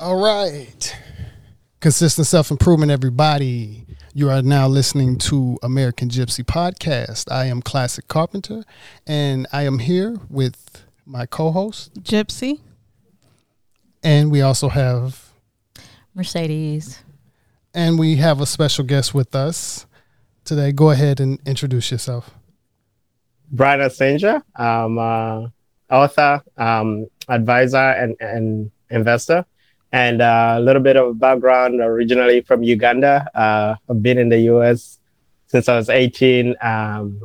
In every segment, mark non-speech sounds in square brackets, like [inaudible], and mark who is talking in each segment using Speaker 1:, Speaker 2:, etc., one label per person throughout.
Speaker 1: All right. Consistent self improvement, everybody. You are now listening to American Gypsy Podcast. I am Classic Carpenter, and I am here with my co host,
Speaker 2: Gypsy.
Speaker 1: And we also have
Speaker 3: Mercedes.
Speaker 1: And we have a special guest with us today. Go ahead and introduce yourself.
Speaker 4: Brian Asenja. I'm an author, um, advisor, and, and investor and uh, a little bit of background originally from Uganda. Uh, I've been in the US since I was 18 um,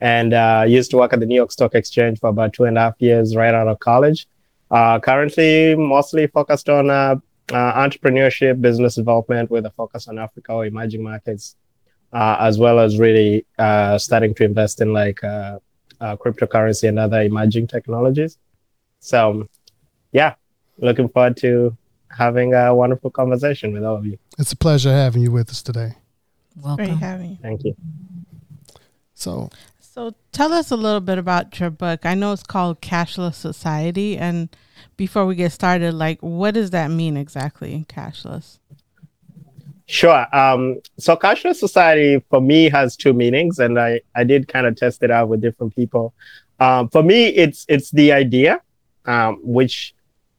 Speaker 4: and uh, used to work at the New York Stock Exchange for about two and a half years right out of college. Uh, currently, mostly focused on uh, uh, entrepreneurship, business development with a focus on Africa or emerging markets, as well as really starting to invest in like cryptocurrency and other emerging technologies. So, yeah, looking forward to having a wonderful conversation with all of you.
Speaker 1: It's a pleasure having you with us today.
Speaker 2: Welcome. Great having you.
Speaker 4: Thank you.
Speaker 1: So,
Speaker 2: so tell us a little bit about your book. I know it's called Cashless Society, and before we get started, like, what does that mean exactly, cashless?
Speaker 4: Sure. Um, so cashless society for me has two meanings, and I, I did kind of test it out with different people. Um, for me, it's it's the idea, um, which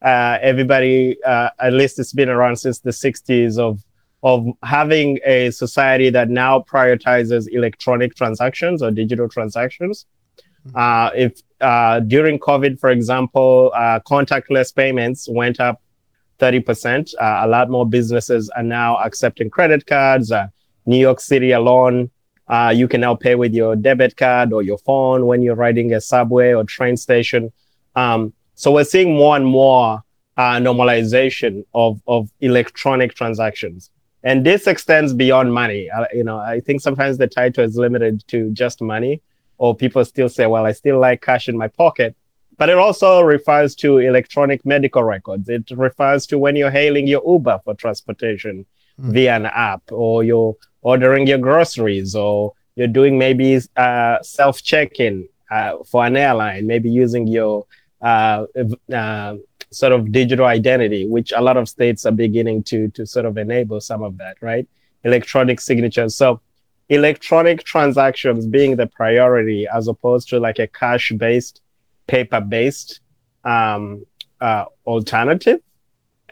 Speaker 4: uh, everybody, uh, at least it's been around since the 60s, of of having a society that now prioritizes electronic transactions or digital transactions. Mm-hmm. Uh, if uh, during COVID, for example, uh, contactless payments went up 30%, uh, a lot more businesses are now accepting credit cards. New York City alone, you can now pay with your debit card or your phone when you're riding a subway or train station. Um, so we're seeing more and more uh, normalization of, of electronic transactions. And this extends beyond money. Uh, you know, I think sometimes the title is limited to just money, or people still say, well, I still like cash in my pocket. But it also refers to electronic medical records. It refers to when you're hailing your Uber for transportation mm. via an app, or you're ordering your groceries, or you're doing maybe uh, self check in uh, for an airline, maybe using your uh, uh, sort of digital identity, which a lot of states are beginning to to sort of enable some of that, right? Electronic signatures. So electronic transactions being the priority as opposed to like a cash-based, paper-based um, uh, alternative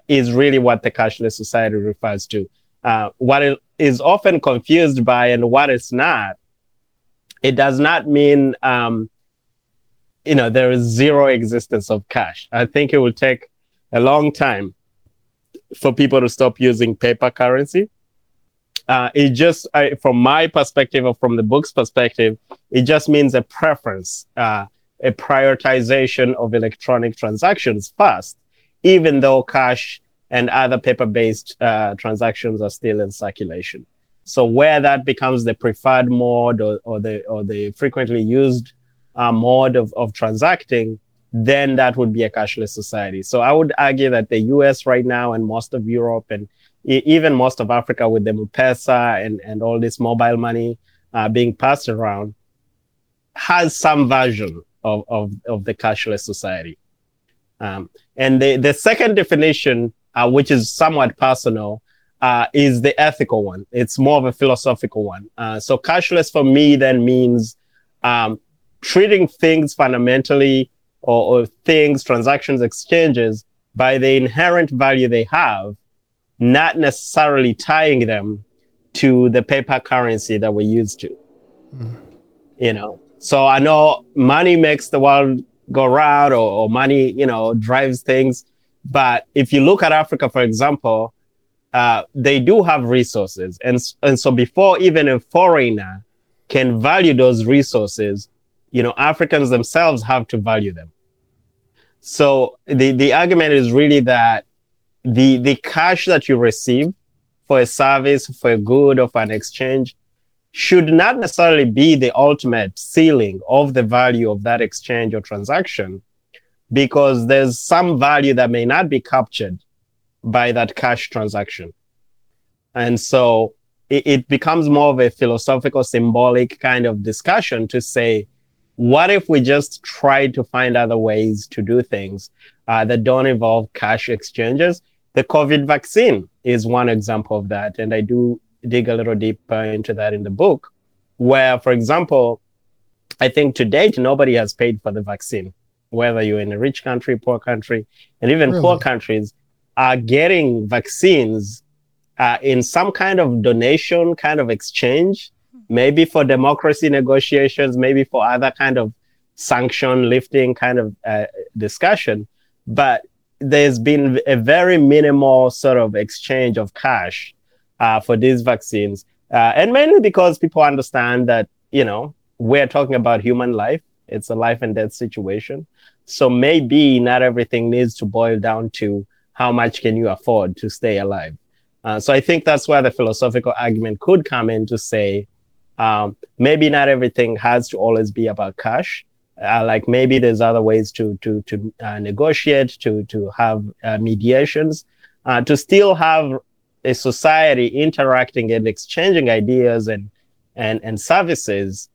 Speaker 4: is really what the cashless society refers to. Uh, what it is often confused by and what it's not, it does not mean um, you know, there is zero existence of cash. I think it will take a long time for people to stop using paper currency. Uh, it just, I, from my perspective or from the book's perspective, it just means a preference, uh, a prioritization of electronic transactions first, even though cash and other paper-based uh, transactions are still in circulation. So where that becomes the preferred mode or, or the or the frequently used uh, mode of, of transacting, then that would be a cashless society. So I would argue that the US right now and most of Europe and even most of Africa with the M-Pesa and, and all this mobile money uh, being passed around has some version of, of, of the cashless society. Um, and the, the second definition, uh, which is somewhat personal, uh, is the ethical one. It's more of a philosophical one. Uh, so cashless for me then means um, treating things fundamentally or, or things, transactions, exchanges by the inherent value they have, not necessarily tying them to the paper currency that we're used to. Mm. You know, so I know money makes the world go round or, or, money, you know, drives things. But if you look at Africa, for example, uh, they do have resources. And, and so before even a foreigner can value those resources, you know, Africans themselves have to value them. So the, the argument is really that the, the cash that you receive for a service, for a good, or for an exchange should not necessarily be the ultimate ceiling of the value of that exchange or transaction because there's some value that may not be captured by that cash transaction. And so it, it becomes more of a philosophical, symbolic kind of discussion to say, what if we just try to find other ways to do things uh, that don't involve cash exchanges the COVID vaccine is one example of that. And I do dig a little deeper into that in the book, where, for example, I think to date, nobody has paid for the vaccine, whether you're in a rich country, poor country, and even really? poor countries are getting vaccines uh, in some kind of donation, kind of exchange, maybe for democracy negotiations, maybe for other kind of sanction lifting kind of uh, discussion. But there's been a very minimal sort of exchange of cash uh, for these vaccines. Uh, and mainly because people understand that, you know, we're talking about human life. It's a life and death situation. So maybe not everything needs to boil down to how much can you afford to stay alive. Uh, so I think that's where the philosophical argument could come in to say, um, maybe not everything has to always be about cash. Uh, like maybe there's other ways to to to uh, negotiate, to to have uh, mediations, uh, to still have a society interacting and exchanging ideas and and and services,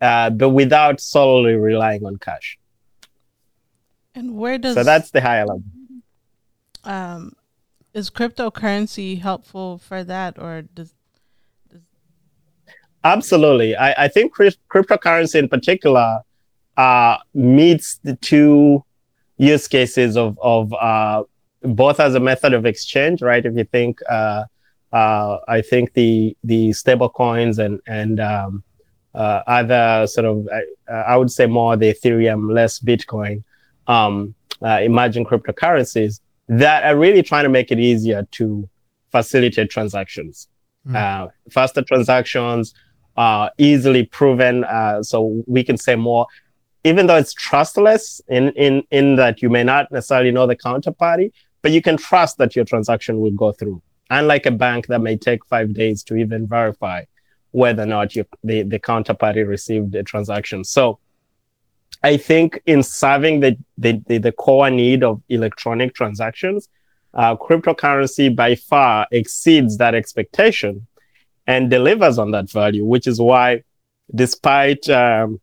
Speaker 4: uh, but without solely relying on cash.
Speaker 2: And where does
Speaker 4: so that's the higher level.
Speaker 2: Um, is cryptocurrency helpful for that, or does
Speaker 4: Absolutely. I, I think cryptocurrency in particular uh, meets the two use cases of, of uh, both as a method of exchange, right? If you think, uh, uh I think the the stable coins and and um, uh, other sort of, I, I, would say more the Ethereum, less Bitcoin, um, uh, emerging cryptocurrencies that are really trying to make it easier to facilitate transactions, mm. faster transactions, uh, easily proven. Uh, so we can say more, even though it's trustless in, in, in that you may not necessarily know the counterparty, but you can trust that your transaction will go through. Unlike a bank that may take five days to even verify whether or not you, the, the counterparty received the transaction. So I think in serving the, the, the, the core need of electronic transactions, uh, cryptocurrency by far exceeds that expectation and delivers on that value, which is why, despite um,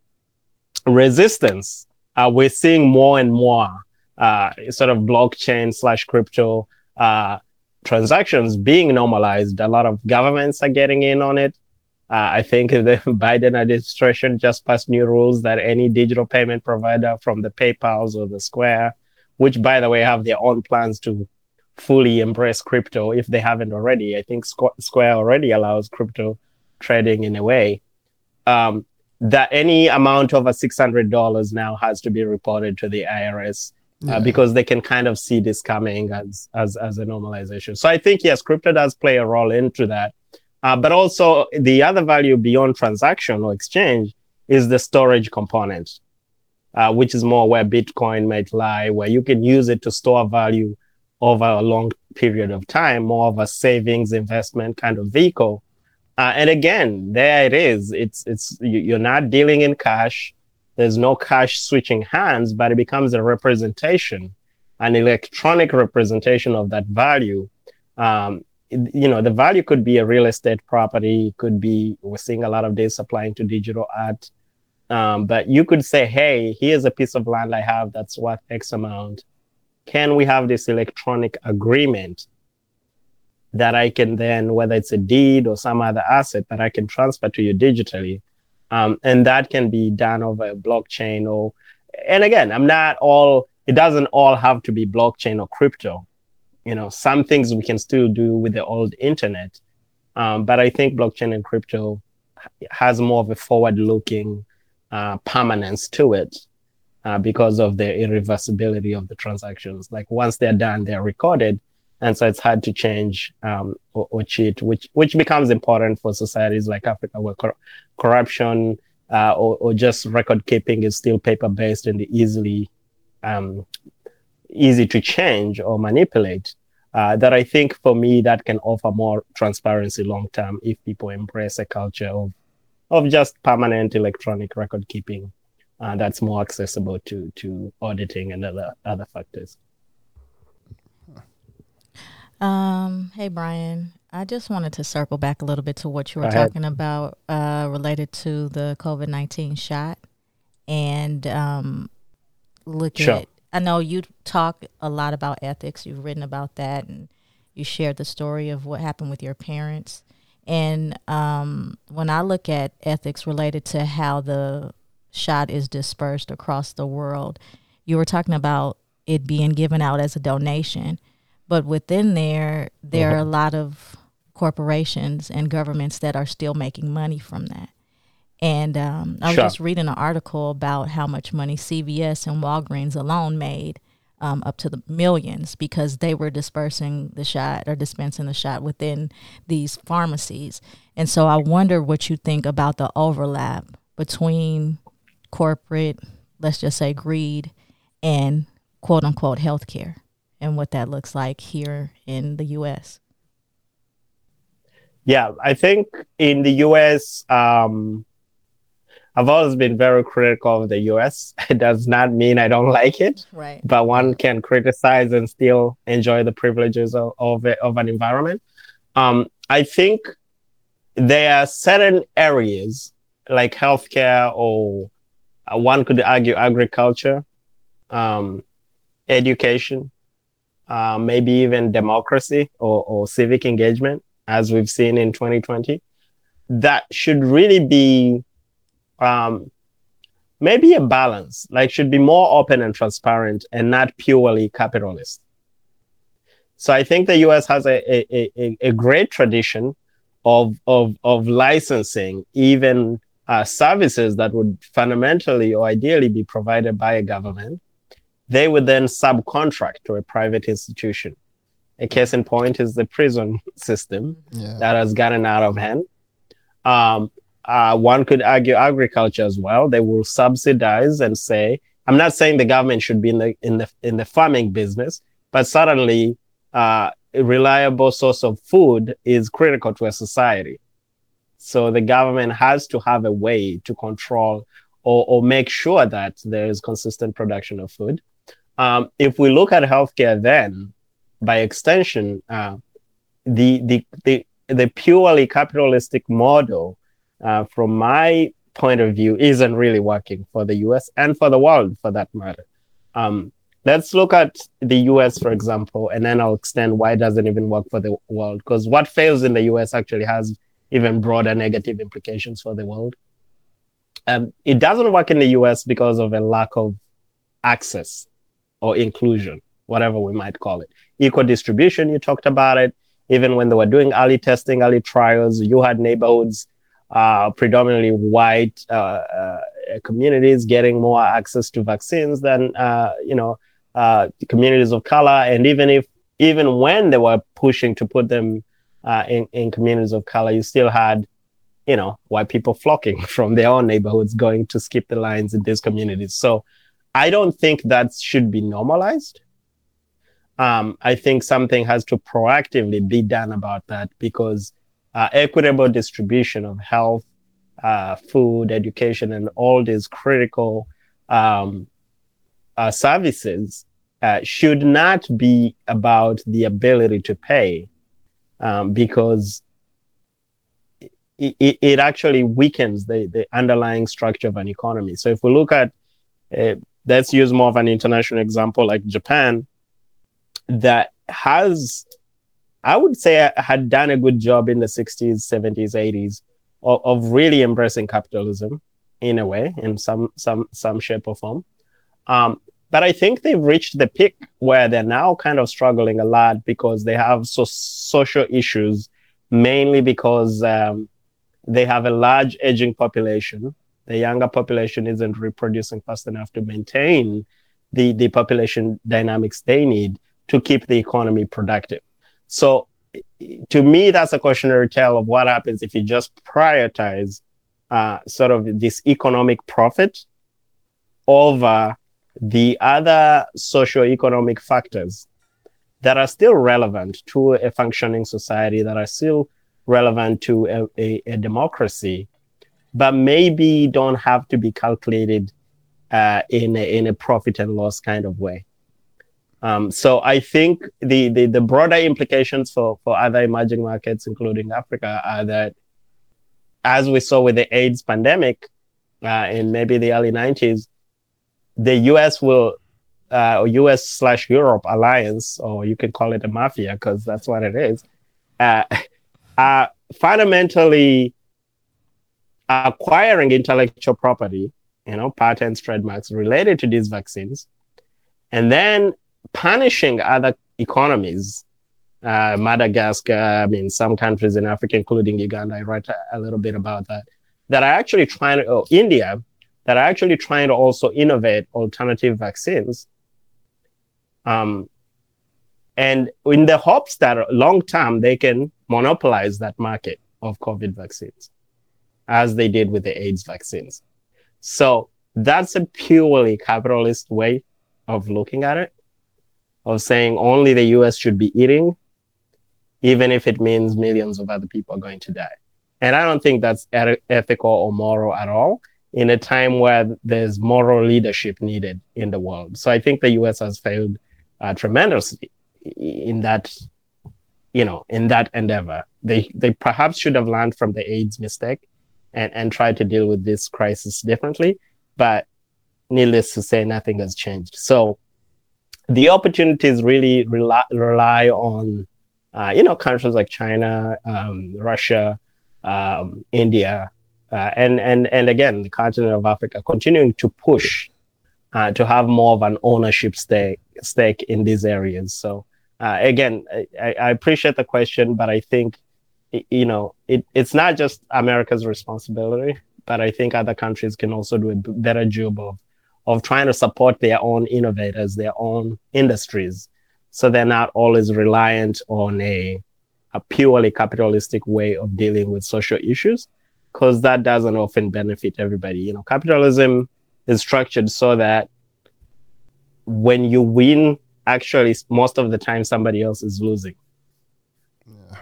Speaker 4: resistance, uh, we're seeing more and more uh, sort of blockchain slash crypto uh, transactions being normalized. A lot of governments are getting in on it. Uh, I think [laughs] the Biden administration just passed new rules that any digital payment provider from the PayPal's or the Square, which by the way have their own plans to fully embrace crypto if they haven't already. I think Square already allows crypto trading in a way. Um, that any amount over $600 now has to be reported to the IRS uh, yeah. because they can kind of see this coming as, as, as a normalization. So I think, yes, crypto does play a role into that. Uh, but also the other value beyond transaction or exchange is the storage component, uh, which is more where Bitcoin might lie, where you can use it to store value over a long period of time, more of a savings investment kind of vehicle. Uh, and again, there it is. It's it's you're not dealing in cash. There's no cash switching hands, but it becomes a representation, an electronic representation of that value. Um, you know, the value could be a real estate property. Could be we're seeing a lot of this applying to digital art. Um, but you could say, hey, here's a piece of land I have that's worth X amount can we have this electronic agreement that I can then, whether it's a deed or some other asset that I can transfer to you digitally. Um, and that can be done over a blockchain or, and again, I'm not all, it doesn't all have to be blockchain or crypto. You know, some things we can still do with the old internet. Um, but I think blockchain and crypto has more of a forward looking uh, permanence to it uh, because of the irreversibility of the transactions. Like once they're done, they're recorded. And so it's hard to change um, or, or, cheat, which which becomes important for societies like Africa, where cor- corruption uh, or, or, just record keeping is still paper based and easily um, easy to change or manipulate. Uh, that I think for me that can offer more transparency long term if people embrace a culture of of just permanent electronic record keeping uh, that's more accessible to to auditing and other other factors.
Speaker 3: Um, hey Brian, I just wanted to circle back a little bit to what you were talking about uh, related to the COVID nineteen shot, and um, look sure. at. I know you talk a lot about ethics. You've written about that, and You shared the story of what happened with your parents. And um, when I look at ethics related to how the shot is dispersed across the world, you were talking about it being given out as a donation. But within there, there are a lot of corporations and governments that are still making money from that. And um, I was
Speaker 4: Sure.
Speaker 3: just reading an article about how much money CVS and Walgreens alone made, um, up to the millions, because they were dispersing the shot or dispensing the shot within these pharmacies. And so I wonder what you think about the overlap between corporate, let's just say greed, and quote unquote healthcare, and what that looks like here in the U.S.
Speaker 4: Yeah, I think in the US, um, I've always been very critical of the US. [laughs] It does not mean I don't like it,
Speaker 3: Right.
Speaker 4: but one can criticize and still enjoy the privileges of, of, it- of an environment. Um, I think there are certain areas like healthcare or uh, one could argue agriculture, um, education, uh, maybe even democracy or, or civic engagement, as we've seen in 2020, that should really be um, maybe a balance, like should be more open and transparent and not purely capitalist. So I think the US has a, a, a, a great tradition of, of, of licensing even uh, services that would fundamentally or ideally be provided by a government. They would then subcontract to a private institution. A case in point is the prison [laughs] system
Speaker 1: Yeah.
Speaker 4: that has gotten out of hand. Um, uh, one could argue agriculture as well. They will subsidize and say, I'm not saying the government should be in the in the in the farming business, but certainly uh, a reliable source of food is critical to a society. So the government has to have a way to control or, or make sure that there is consistent production of food. Um, if we look at healthcare, then by extension, uh, the, the the the purely capitalistic model, uh, from my point of view, isn't really working for the U.S. and for the world, for that matter. Um, let's look at the U.S. for example, and then I'll extend why it doesn't even work for the world. Because what fails in the U.S. actually has even broader negative implications for the world. Um, it doesn't work in the U.S. because of a lack of access or inclusion, whatever we might call it. Equal distribution, you talked about it. Even when they were doing early testing, early trials, you had neighborhoods, uh, predominantly white uh, uh, communities getting more access to vaccines than, uh, you know, uh, communities of color. And even if, even when they were pushing to put them uh, in, in communities of color, you still had, you know, white people flocking [laughs] from their own neighborhoods going to skip the lines in these communities. So I don't think that should be normalized. Um, I think something has to proactively be done about that because uh, equitable distribution of health, uh, food, education, and all these critical um, uh, services uh, should not be about the ability to pay um, because it, it, actually weakens the, the underlying structure of an economy. So if we look at, uh, let's use more of an international example like Japan, that has, I would say, had done a good job in the 60s, 70s, 80s of, of really embracing capitalism in a way, in some some some shape or form. Um, but I think they've reached the peak where they're now kind of struggling a lot because they have so social issues, mainly because um, they have a large aging population. The younger population isn't reproducing fast enough to maintain the, the population dynamics they need to keep the economy productive. So to me, that's a cautionary tale of what happens if you just prioritize uh, sort of this economic profit over the other socio-economic factors that are still relevant to a functioning society, that are still relevant to a, a, a democracy, but maybe don't have to be calculated uh, in, a, in a profit and loss kind of way. Um, so I think the, the, the broader implications for, for other emerging markets, including Africa, are that as we saw with the AIDS pandemic uh, in maybe the early 90s, the US will uh, US slash Europe alliance, or you can call it a mafia because that's what it is, uh, [laughs] are fundamentally acquiring intellectual property, you know, patents, trademarks related to these vaccines, and then punishing other economies. Uh, Madagascar, I mean, some countries in Africa, including Uganda, I write a, a little bit about that, that are actually trying to, oh, India, that are actually trying to also innovate alternative vaccines. Um, and in the hopes that long term they can monopolize that market of COVID vaccines, as they did with the AIDS vaccines. So that's a purely capitalist way of looking at it, of saying only the US should be eating, even if it means millions of other people are going to die. And I don't think that's ethical or moral at all in a time where there's moral leadership needed in the world. So I think the US has failed uh, tremendously in that, you know, in that endeavor. They they perhaps should have learned from the AIDS mistake and and tried to deal with this crisis differently. But needless to say, nothing has changed. So the opportunities really rely, rely on, uh, you know, countries like China, um, Russia, um, India, uh, and and and again, the continent of Africa continuing to push uh, to have more of an ownership stake stake in these areas. So uh, again, I, I, appreciate the question, but I think you know it, it's not just America's responsibility, but I think other countries can also do a better job of of trying to support their own innovators, their own industries, so they're not always reliant on a a purely capitalistic way of dealing with social issues, because that doesn't often benefit everybody. You know, capitalism is structured so that when you win, actually, most of the time somebody else is losing.
Speaker 1: Yeah.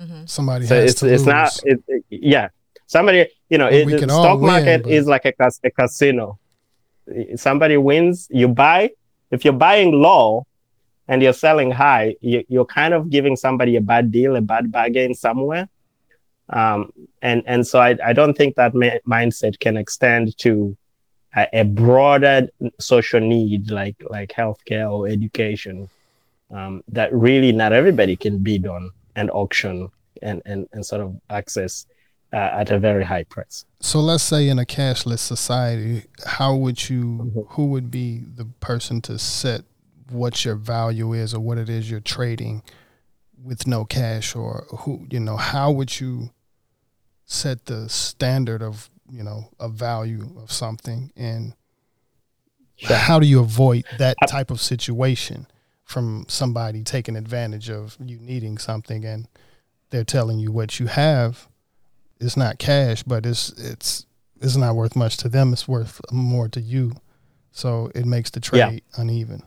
Speaker 1: Mm-hmm. Somebody
Speaker 4: so
Speaker 1: has
Speaker 4: it's, to it's
Speaker 1: lose.
Speaker 4: not. It, it, yeah, somebody. You know, it, the stock market win, is like a, a casino. Somebody wins, you buy. If you're buying low, and you're selling high, you, are kind of giving somebody a bad deal, a bad bargain somewhere. Um, and and so I, I don't think that ma- mindset can extend to a, a, broader social need like like healthcare or education um, that really not everybody can bid on and auction and and, and sort of access uh, at a very high price.
Speaker 1: So let's say in a cashless society, how would you mm-hmm. who would be the person to set what your value is or what it is you're trading with no cash or who you know how would you set the standard of you know a value of something and sure. how do you avoid that type of situation from somebody taking advantage of you needing something and they're telling you what you have it's not cash but it's it's it's not worth much to them it's worth more to you so it makes the trade yeah. uneven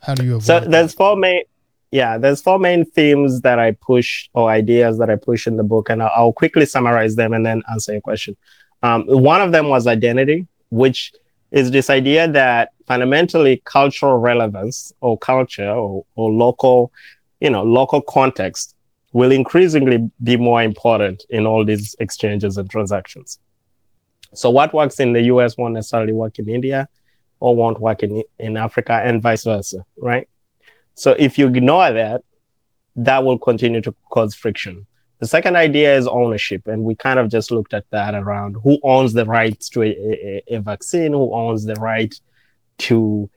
Speaker 1: how do you avoid
Speaker 4: so there's four main yeah, there's four main themes that I push or ideas that I push in the book, and I'll, I'll quickly summarize them and then answer your question. Um, one of them was identity, which is this idea that fundamentally cultural relevance or culture or, or local, you know, local context will increasingly be more important in all these exchanges and transactions. So what works in the US won't necessarily work in India or won't work in, in Africa and vice versa, right? So if you ignore that, that will continue to cause friction. The second idea is ownership, and we kind of just looked at that around who owns the rights to a, a, a vaccine, who owns the right to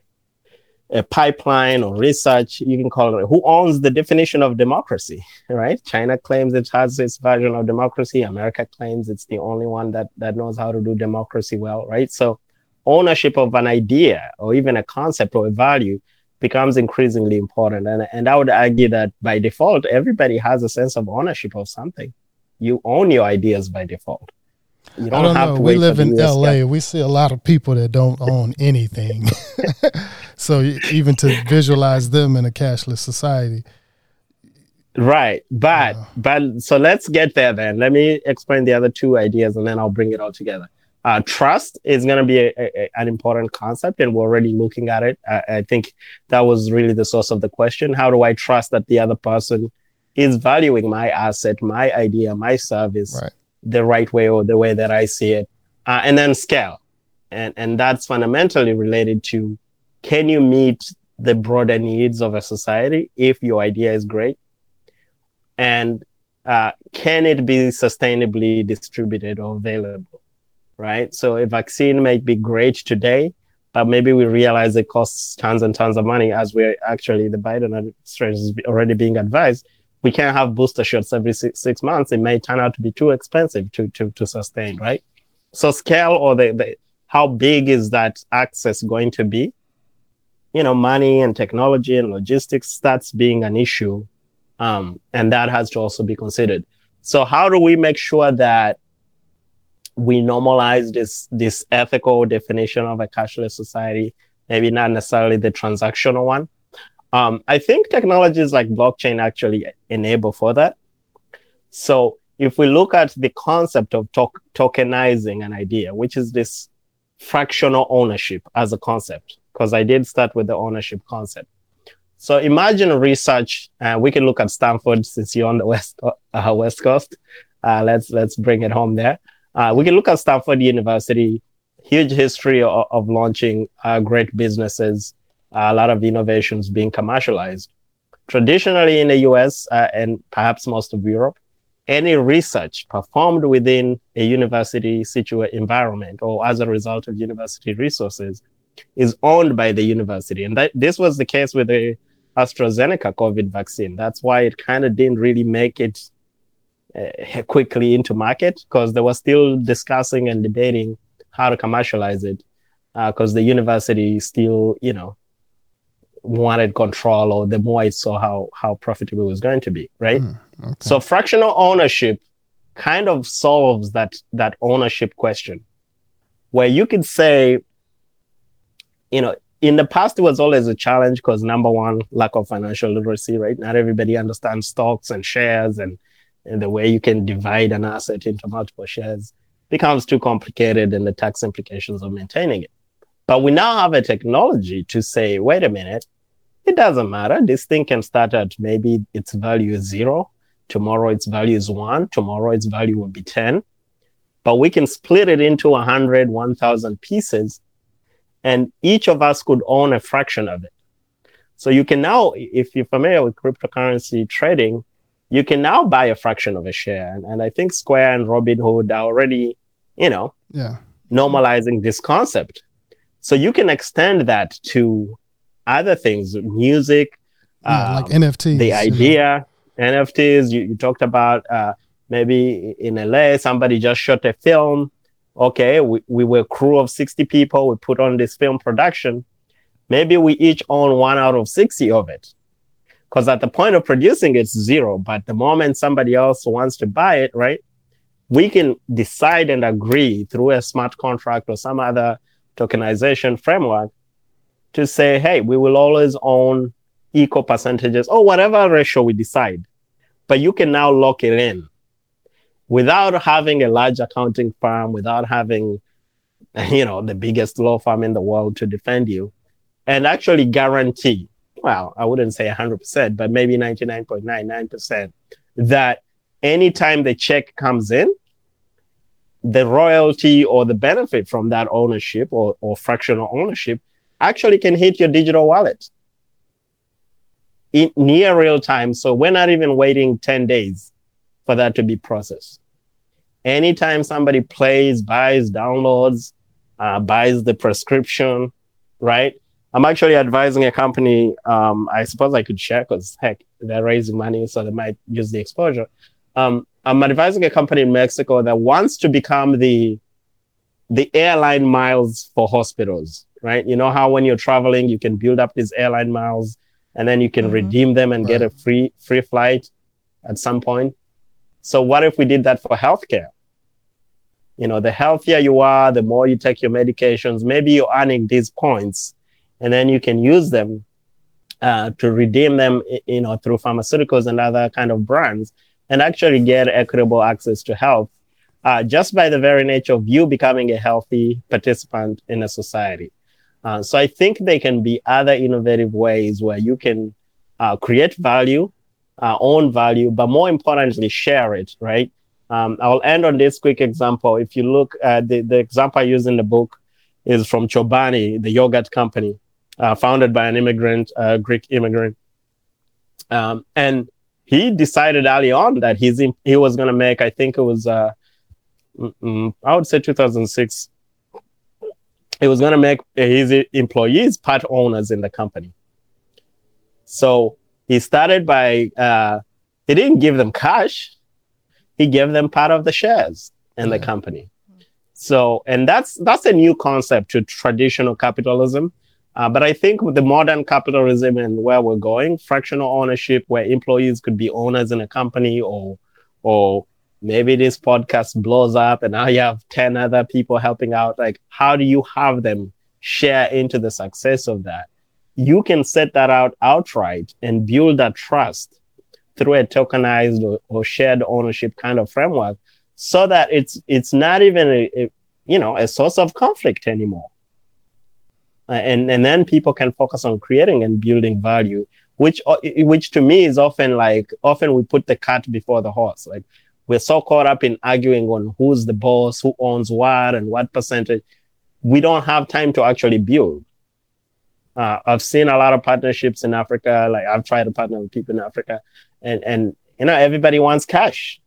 Speaker 4: a pipeline or research, you can call it, who owns the definition of democracy, [laughs] right? China claims it has its version of democracy. America claims it's the only one that, that knows how to do democracy well, right? So ownership of an idea or even a concept or a value becomes increasingly important. And, and I would argue that by default, everybody has a sense of ownership of something. You own your ideas by default.
Speaker 1: You don't, don't have know. to We live in LA. We see a lot of people that don't own anything. [laughs] so even to visualize them in a cashless society.
Speaker 4: Right. But but so let's get there then. Let me explain the other two ideas and then I'll bring it all together uh, trust is going to be a, a, an important concept and we're already looking at it. I, I, think that was really the source of the question. How do i trust that the other person is valuing my asset my idea my service right. the right way or the way that i see it? Uh, and then scale. And and that's fundamentally related to can you meet the broader needs of a society if your idea is great? And uh, can it be sustainably distributed or available right so a vaccine might be great today but maybe we realize it costs tons and tons of money as we're actually the biden administration is already being advised we can't have booster shots every six, six months it may turn out to be too expensive to to, to sustain right so scale or the, the how big is that access going to be? You know, money and technology and logistics starts being an issue. Um, and that has to also be considered. So how do we make sure that we normalize this, this ethical definition of a cashless society? Maybe not necessarily the transactional one. Um, I think technologies like blockchain actually enable for that. So if we look at the concept of to- tokenizing an idea, which is this fractional ownership as a concept, because I did start with the ownership concept. So imagine research, uh, we can look at Stanford since you're on the [laughs] west uh, west coast. Uh, let's let's bring it home there. Uh, we can look at Stanford University, huge history of, of launching uh, great businesses, uh, a lot of innovations being commercialized. Traditionally in the U.S. and perhaps most of Europe, any research performed within a university situate environment or as a result of university resources is owned by the university. And that, this was the case with the AstraZeneca COVID vaccine. That's why it kind of didn't really make it uh, quickly into market because they were still discussing and debating how to commercialize it because uh, the university still, you know, wanted control or the more it saw how how profitable it was going to be, right? Mm, okay. So fractional ownership kind of solves that that ownership question where you could say, you know, in the past it was always a challenge because number one, lack of financial literacy, right? Not everybody understands stocks and shares and, and the way you can divide an asset into multiple shares becomes too complicated and the tax implications of maintaining it. But we now have a technology to say, wait a minute, it doesn't matter. This thing can start at maybe its value is zero. Tomorrow its value is one. Tomorrow its value will be 10. But we can split it into 100, 1,000 pieces, and each of us could own a fraction of it. So you can now, if you're familiar with cryptocurrency trading, you can now buy a fraction of a share. And, and I think Square and Robinhood are already, you know,
Speaker 1: yeah.
Speaker 4: normalizing this concept. So you can extend that to other things, music,
Speaker 1: yeah, um, like NFTs.
Speaker 4: The idea, you know? NFTs. You, you talked about uh, maybe in LA, somebody just shot a film. Okay, we, we were a crew of 60 people. We put on this film production. Maybe we each own one out of 60 of it. Because at the point of producing, it's zero. But the moment somebody else wants to buy it, right? We can decide and agree through a smart contract or some other tokenization framework to say, hey, we will always own equal percentages or whatever ratio we decide. But you can now lock it in without having a large accounting firm, without having, [laughs] you know, the biggest law firm in the world to defend you and actually guarantee, well, I wouldn't say 100%, but maybe 99.99% that anytime the check comes in, the royalty or the benefit from that ownership or, or fractional ownership actually can hit your digital wallet in near real time. So we're not even waiting 10 days for that to be processed. Anytime somebody plays, buys, downloads, uh, buys the prescription, right? I'm actually advising a company. Um, I suppose I could share because heck, they're raising money, so they might use the exposure. Um, I'm advising a company in Mexico that wants to become the the airline miles for hospitals, right? You know how when you're traveling, you can build up these airline miles and then you can mm-hmm. redeem them and right. get a free free flight at some point. So what if we did that for healthcare? You know, the healthier you are, the more you take your medications, maybe you're earning these points and then you can use them uh, to redeem them, you know, through pharmaceuticals and other kind of brands and actually get equitable access to health uh, just by the very nature of you becoming a healthy participant in a society. Uh, so I think there can be other innovative ways where you can uh, create value, uh, own value, but more importantly, share it, right? Um, I'll end on this quick example. If you look at the, the example I use in the book, is from Chobani, the yogurt company, uh, founded by an immigrant, uh, Greek immigrant. Um, and he decided early on that he's in, he was going to make, I think it was, uh, I would say 2006. He was going to make his employees part owners in the company. So he started by, uh, he didn't give them cash. He gave them part of the shares in the company. So, and that's that's a new concept to traditional capitalism. Uh, but I think with the modern capitalism and where we're going, fractional ownership, where employees could be owners in a company, or or maybe this podcast blows up and now you have ten other people helping out. Like, how do you have them share into the success of that? You can set that out outright and build that trust through a tokenized or, or shared ownership kind of framework so that it's it's not even a, a you know a source of conflict anymore and and then people can focus on creating and building value which uh, which to me is often like often we put the cart before the horse like we're so caught up in arguing on who's the boss who owns what and what percentage we don't have time to actually build uh, i've seen a lot of partnerships in africa like i've tried to partner with people in africa and and you know everybody wants cash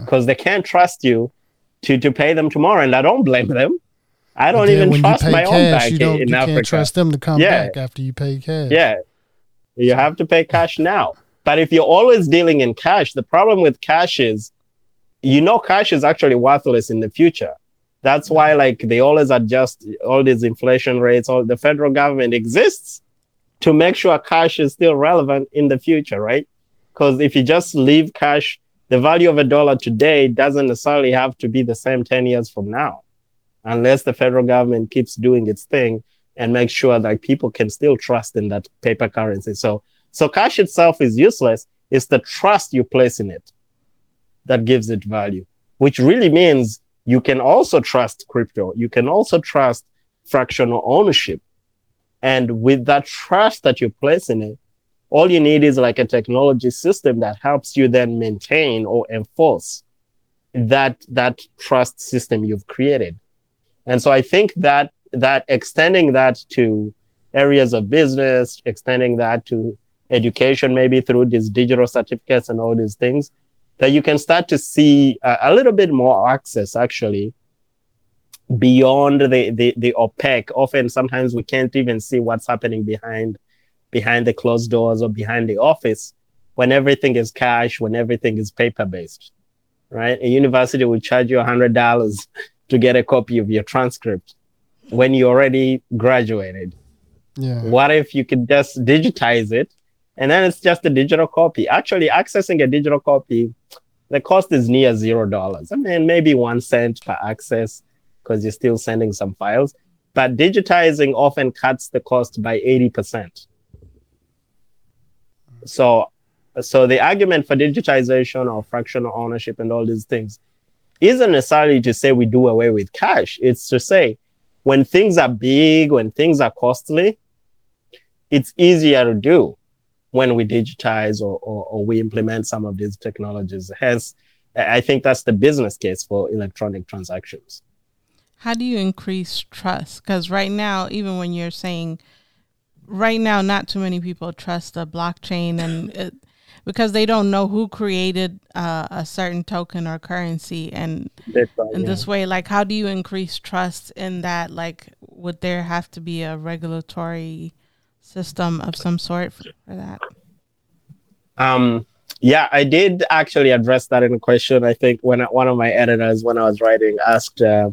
Speaker 4: because yeah. they can't trust you to to pay them tomorrow, and I don't blame them. I don't even trust my cash, own bank you don't, in you Africa.
Speaker 1: can't trust them to come yeah. back after you pay cash.
Speaker 4: Yeah, you have to pay cash now. But if you're always dealing in cash, the problem with cash is, you know, cash is actually worthless in the future. That's why, mm-hmm. like, they always adjust all these inflation rates. All the federal government exists to make sure cash is still relevant in the future, right? Because if you just leave cash the value of a dollar today doesn't necessarily have to be the same 10 years from now, unless the federal government keeps doing its thing and makes sure that people can still trust in that paper currency. So, so cash itself is useless. It's the trust you place in it that gives it value, which really means you can also trust crypto. You can also trust fractional ownership. And with that trust that you place in it, all you need is like a technology system that helps you then maintain or enforce that that trust system you've created and so i think that that extending that to areas of business extending that to education maybe through these digital certificates and all these things that you can start to see a, a little bit more access actually beyond the, the the opaque often sometimes we can't even see what's happening behind behind the closed doors or behind the office when everything is cash, when everything is paper based, right? A university will charge you a $100 to get a copy of your transcript when you already graduated. Yeah. What if you could just digitize it and then it's just a digital copy? Actually, accessing a digital copy, the cost is near zero dollars. I mean, maybe one cent per access because you're still sending some files. But digitizing often cuts the cost by 80%. So, so the argument for digitization or fractional ownership and all these things isn't necessarily to say we do away with cash. It's to say when things are big, when things are costly, it's easier to do when we digitize or, or, or we implement some of these technologies. Hence, I think that's the business case for electronic transactions.
Speaker 2: How do you increase trust? Because right now, even when you're saying right now not too many people trust the blockchain and it, because they don't know who created uh, a certain token or currency. And right, in yeah. this way like how do you increase trust in that? Like would there have to be a regulatory system of some sort for, for that?
Speaker 4: Um yeah i did actually address that in a question. I think when one of my editors when i was writing asked uh,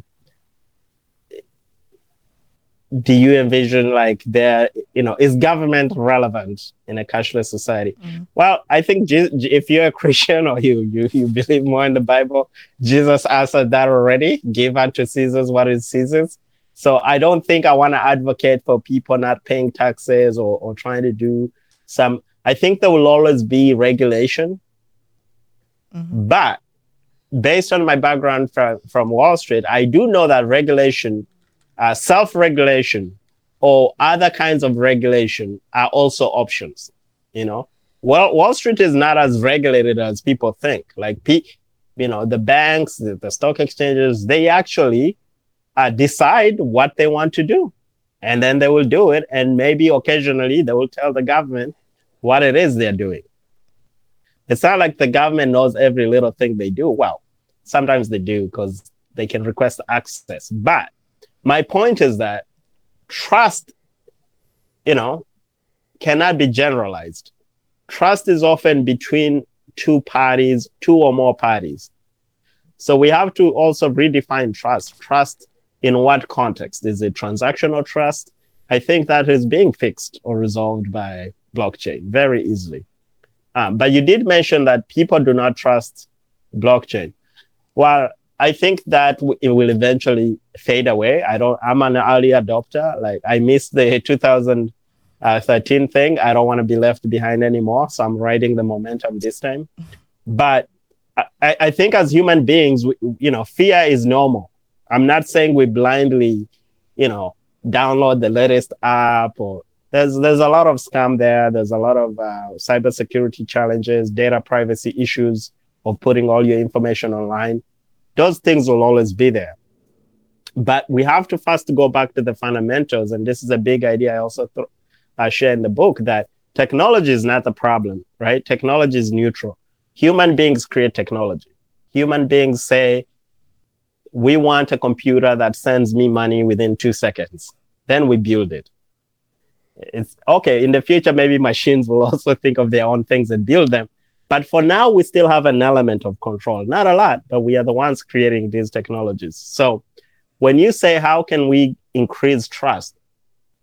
Speaker 4: do you envision like there you know is government relevant in a cashless society mm-hmm. well i think Je- if you're a [laughs] christian or you, you you believe more in the bible jesus answered that already give unto caesar's what is caesar's so i don't think i want to advocate for people not paying taxes or, or trying to do some i think there will always be regulation mm-hmm. but based on my background from, from wall street i do know that regulation uh, self regulation or other kinds of regulation are also options. You know, well, Wall Street is not as regulated as people think. Like, you know, the banks, the, the stock exchanges, they actually uh, decide what they want to do. And then they will do it. And maybe occasionally they will tell the government what it is they're doing. It's not like the government knows every little thing they do. Well, sometimes they do because they can request access. But my point is that trust, you know, cannot be generalized. Trust is often between two parties, two or more parties. So we have to also redefine trust. Trust in what context? Is it transactional trust? I think that is being fixed or resolved by blockchain very easily. Um, but you did mention that people do not trust blockchain. Well, I think that w- it will eventually fade away. I don't. I'm an early adopter. Like I missed the [laughs] 2013 thing. I don't want to be left behind anymore. So I'm riding the momentum this time. But I, I think as human beings, we, you know, fear is normal. I'm not saying we blindly, you know, download the latest app or there's there's a lot of scam there. There's a lot of uh, cybersecurity challenges, data privacy issues of putting all your information online. Those things will always be there. But we have to first go back to the fundamentals, and this is a big idea I also th- I share in the book that technology is not the problem, right? Technology is neutral. Human beings create technology. Human beings say, we want a computer that sends me money within two seconds. Then we build it. It's okay. In the future, maybe machines will [laughs] also think of their own things and build them. But for now, we still have an element of control. Not a lot, but we are the ones creating these technologies. So when you say, how can we increase trust?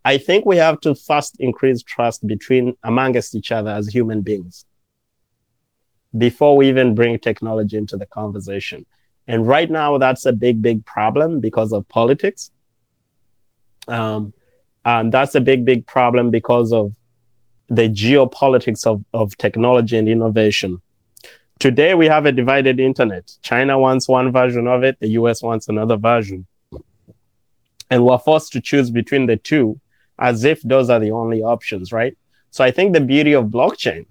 Speaker 4: I think we have to first increase trust between amongst each other as human beings before we even bring technology into the conversation. And right now, that's a big, big problem because of politics. Um, and that's a big, big problem because of the geopolitics of, of technology and innovation. Today, we have a divided internet. China wants one version of it, the US wants another version. And we're forced to choose between the two as if those are the only options, right? So I think the beauty of blockchain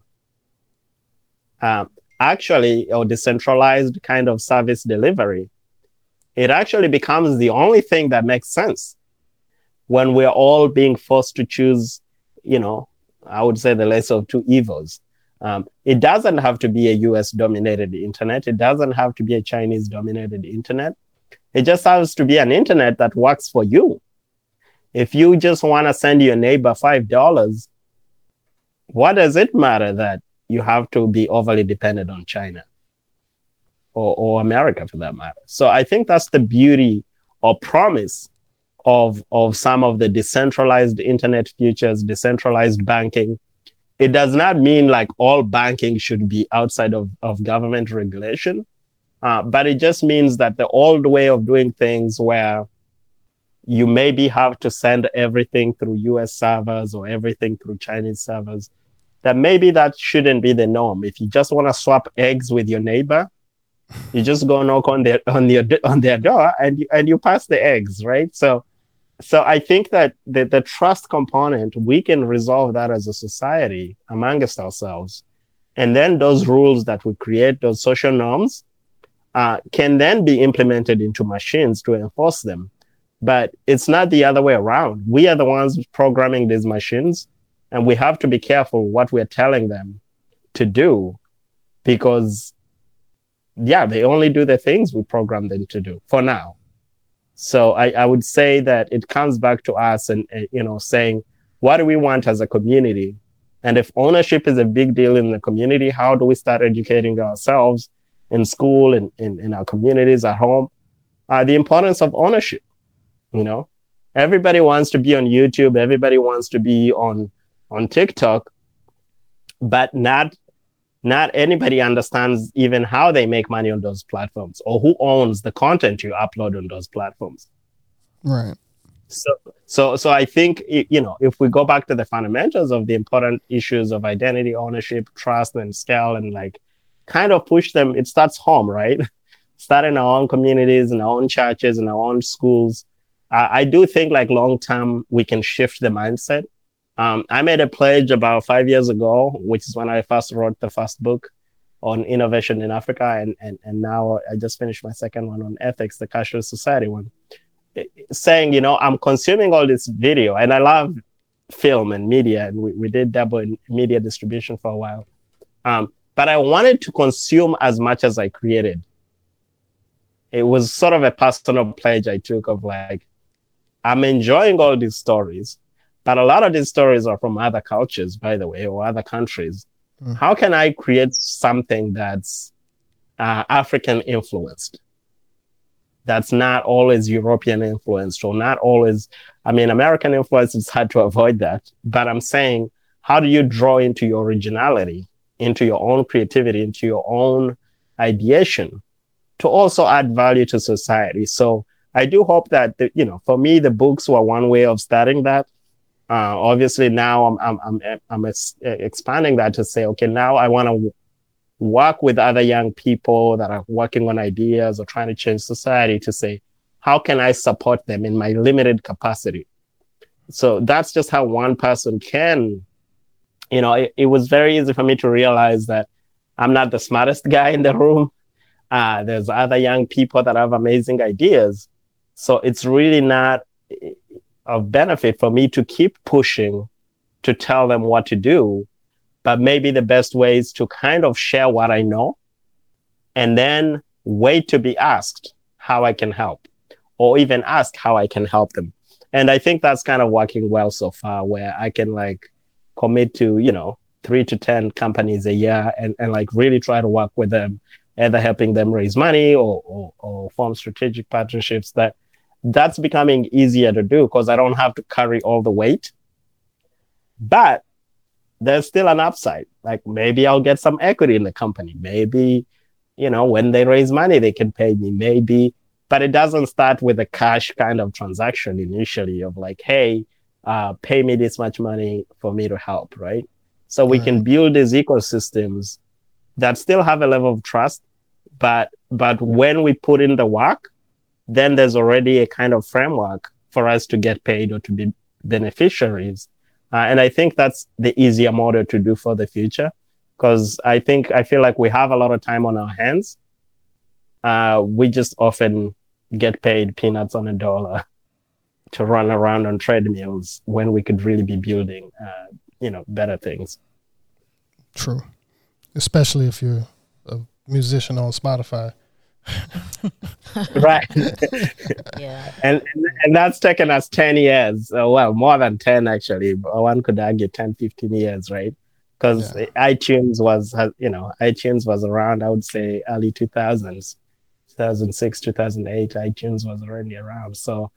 Speaker 4: um, actually, or decentralized kind of service delivery, it actually becomes the only thing that makes sense when we're all being forced to choose, you know, I would say the less of two evils. Um, it doesn't have to be a US dominated internet. It doesn't have to be a Chinese dominated internet. It just has to be an internet that works for you. If you just want to send your neighbor $5, what does it matter that you have to be overly dependent on China or, or America for that matter? So I think that's the beauty or promise of, of some of the decentralized internet futures, decentralized banking. It does not mean like all banking should be outside of, of government regulation, uh, but it just means that the old way of doing things where you maybe have to send everything through US servers or everything through Chinese servers, that maybe that shouldn't be the norm. If you just want to swap eggs with your neighbor, you just go knock on their on their on their door and you, and you pass the eggs, right? So so I think that the, the trust component, we can resolve that as a society amongst ourselves. And then those rules that we create, those social norms, uh, can then be implemented into machines to enforce them. But it's not the other way around. We are the ones programming these machines, and we have to be careful what we're telling them to do because, yeah, they only do the things we program them to do for now. So I, I would say that it comes back to us and, uh, you know, saying, what do we want as a community? And if ownership is a big deal in the community, how do we start educating ourselves in school and in, in our communities at home? Uh, the importance of ownership, you know, everybody wants to be on YouTube. Everybody wants to be on, on TikTok, but not not anybody understands even how they make money on those platforms or who owns the content you upload on those platforms.
Speaker 1: Right.
Speaker 4: So, so, so I think you know if we go back to the fundamentals of the important issues of identity, ownership, trust, and scale, and like kind of push them, it starts home, right? [laughs] Start in our own communities, in our own churches, in our own schools. Uh, I do think like long term we can shift the mindset um, I made a pledge about five years ago, which is when I first wrote the first book on innovation in Africa. And, and, and now I just finished my second one on ethics, the cashless society one. saying, you know, I'm consuming all this video and I love film and media, and we, we did double media distribution for a while. Um, but I wanted to consume as much as I created. It was sort of a personal pledge I took of like, I'm enjoying all these stories, but a lot of these stories are from other cultures, by the way, or other countries. Mm. How can I create something that's uh, African influenced? That's not always European influenced or not always, I mean, American influence, it's hard to avoid that. But I'm saying, how do you draw into your originality, into your own creativity, into your own ideation to also add value to society? So I do hope that, the, you know, for me, the books were one way of starting that. Uh, obviously, now I'm, I'm, I'm, I'm expanding that to say, okay, now I want to work with other young people that are working on ideas or trying to change society to say, how can I support them in my limited capacity? So that's just how one person can, you know, it, it was very easy for me to realize that I'm not the smartest [laughs] guy in the room. Uh, there's other young people that have amazing ideas. So it's really not of benefit for me to keep pushing to tell them what to do but maybe the best way is to kind of share what I know and then wait to be asked how I can help or even ask how I can help them. And I think that's kind of working well so far where I can like commit to, you know, three to 10 companies a year and, and like really try to work with them, either helping them raise money or, or, or form strategic partnerships that that's becoming easier to do because I don't have to carry all the weight. But there's still an upside. Like maybe I'll get some equity in the company. Maybe, you know, when they raise money, they can pay me. Maybe, but it doesn't start with a cash kind of transaction initially of like, hey, uh, pay me this much money for me to help, right? So we can build these ecosystems that still have a level of trust, but but when we put in the work, then there's already a kind of framework for us to get paid or to be beneficiaries uh, and I think that's the easier model to do for the future because I think I feel like we have a lot of time on our hands. Uh, we just often get paid peanuts on a dollar to run around on treadmills when we could really be building, uh, you know, better things.
Speaker 1: True, especially if you're a musician on Spotify. [laughs]
Speaker 4: right. [laughs] yeah. And, and that's taken us 10 years. Uh, well, more than 10 actually. One could argue 10, 15 years, right? Because yeah. iTunes was, you know, iTunes was around, I would say, early 2000s, 2006, 2008. iTunes was already around. So,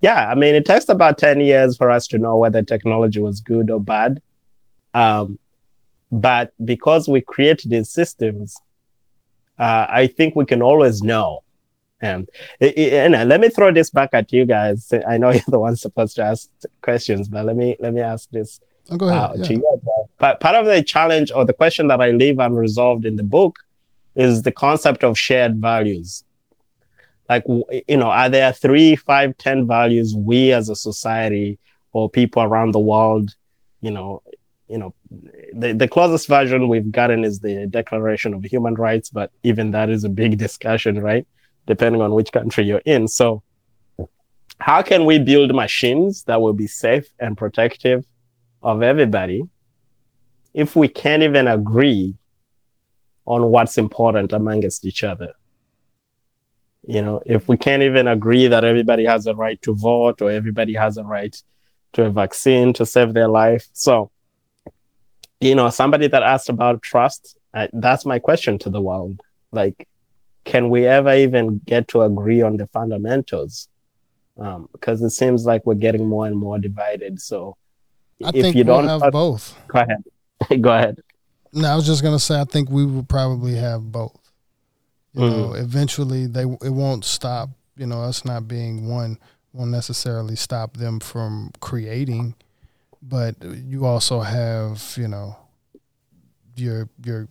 Speaker 4: yeah, I mean, it takes about 10 years for us to know whether technology was good or bad. Um, but because we create these systems, uh, I think we can always know. And, and let me throw this back at you guys. I know [laughs] you're the one supposed to ask questions, but let me let me ask this
Speaker 1: oh, go ahead. Uh, yeah. to you.
Speaker 4: But part of the challenge or the question that I leave unresolved in the book is the concept of shared values. Like, you know, are there three, five, ten values we as a society or people around the world, you know, you know, the, the closest version we've gotten is the Declaration of Human Rights, but even that is a big [laughs] discussion, right? Depending on which country you're in. So, how can we build machines that will be safe and protective of everybody if we can't even agree on what's important amongst each other? You know, if we can't even agree that everybody has a right to vote or everybody has a right to a vaccine to save their life. So, you know, somebody that asked about trust, I, that's my question to the world. Like, can we ever even get to agree on the fundamentals? Um, because it seems like we're getting more and more divided. So,
Speaker 1: I if you we'll don't have both,
Speaker 4: go ahead. [laughs] go ahead.
Speaker 1: No, I was just gonna say I think we will probably have both. You mm-hmm. know, eventually they it won't stop. You know, us not being one won't necessarily stop them from creating but you also have you know your your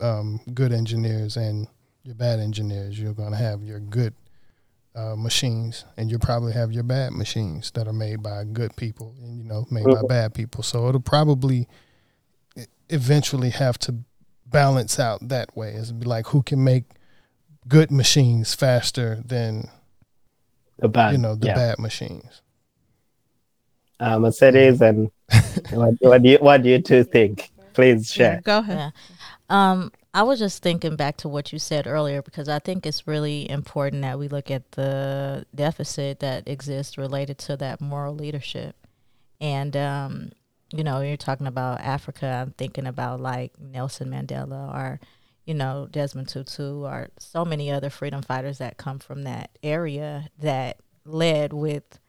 Speaker 1: um, good engineers and your bad engineers. You're going to have your good uh, machines, and you probably have your bad machines that are made by good people and you know made mm-hmm. by bad people. So it'll probably eventually have to balance out that way. It's be like who can make good machines faster than
Speaker 4: the bad,
Speaker 1: you know, the
Speaker 4: yeah.
Speaker 1: bad machines.
Speaker 4: Uh, Mercedes, and what, what do you what do you two think? Please
Speaker 2: Yeah,
Speaker 4: share.
Speaker 2: go ahead.
Speaker 3: Yeah. Um, I was just thinking back to what you said earlier because I think it's really important that we look at the deficit that exists related to that moral leadership. And, um, you know, you're talking about Africa, I'm thinking about like Nelson Mandela or, you know, Desmond Tutu or so many other freedom fighters that come from that area that led with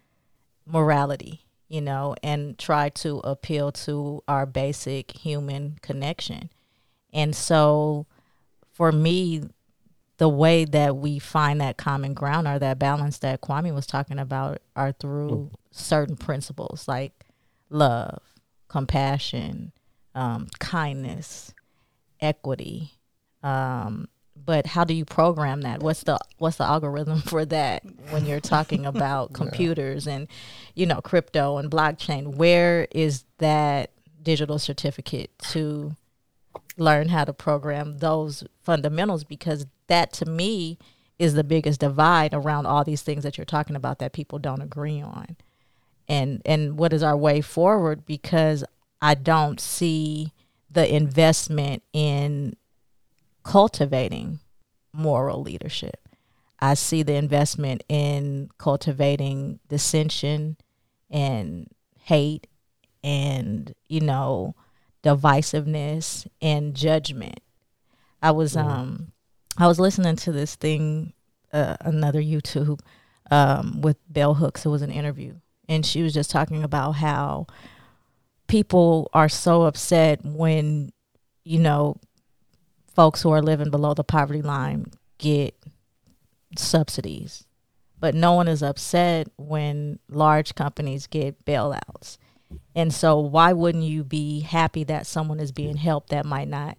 Speaker 3: morality, you know, and try to appeal to our basic human connection. And so for me, the way that we find that common ground or that balance that Kwame was talking about are through certain principles like love, compassion, um, kindness, equity. Um, but how do you program that? What's the what's the algorithm [laughs] for that when you're talking [laughs] about computers and you know crypto and blockchain? Where is that digital certificate to learn how to program those fundamentals because that to me is the biggest divide around all these things that you're talking about that people don't agree on and and what is our way forward because i don't see the investment in cultivating moral leadership i see the investment in cultivating dissension and hate and you know divisiveness and judgment. I was um I was listening to this thing uh, another YouTube um with Bell Hooks. It was an interview and she was just talking about how people are so upset when you know folks who are living below the poverty line get subsidies. But no one is upset when large companies get bailouts. And so, why wouldn't you be happy that someone is being helped that might not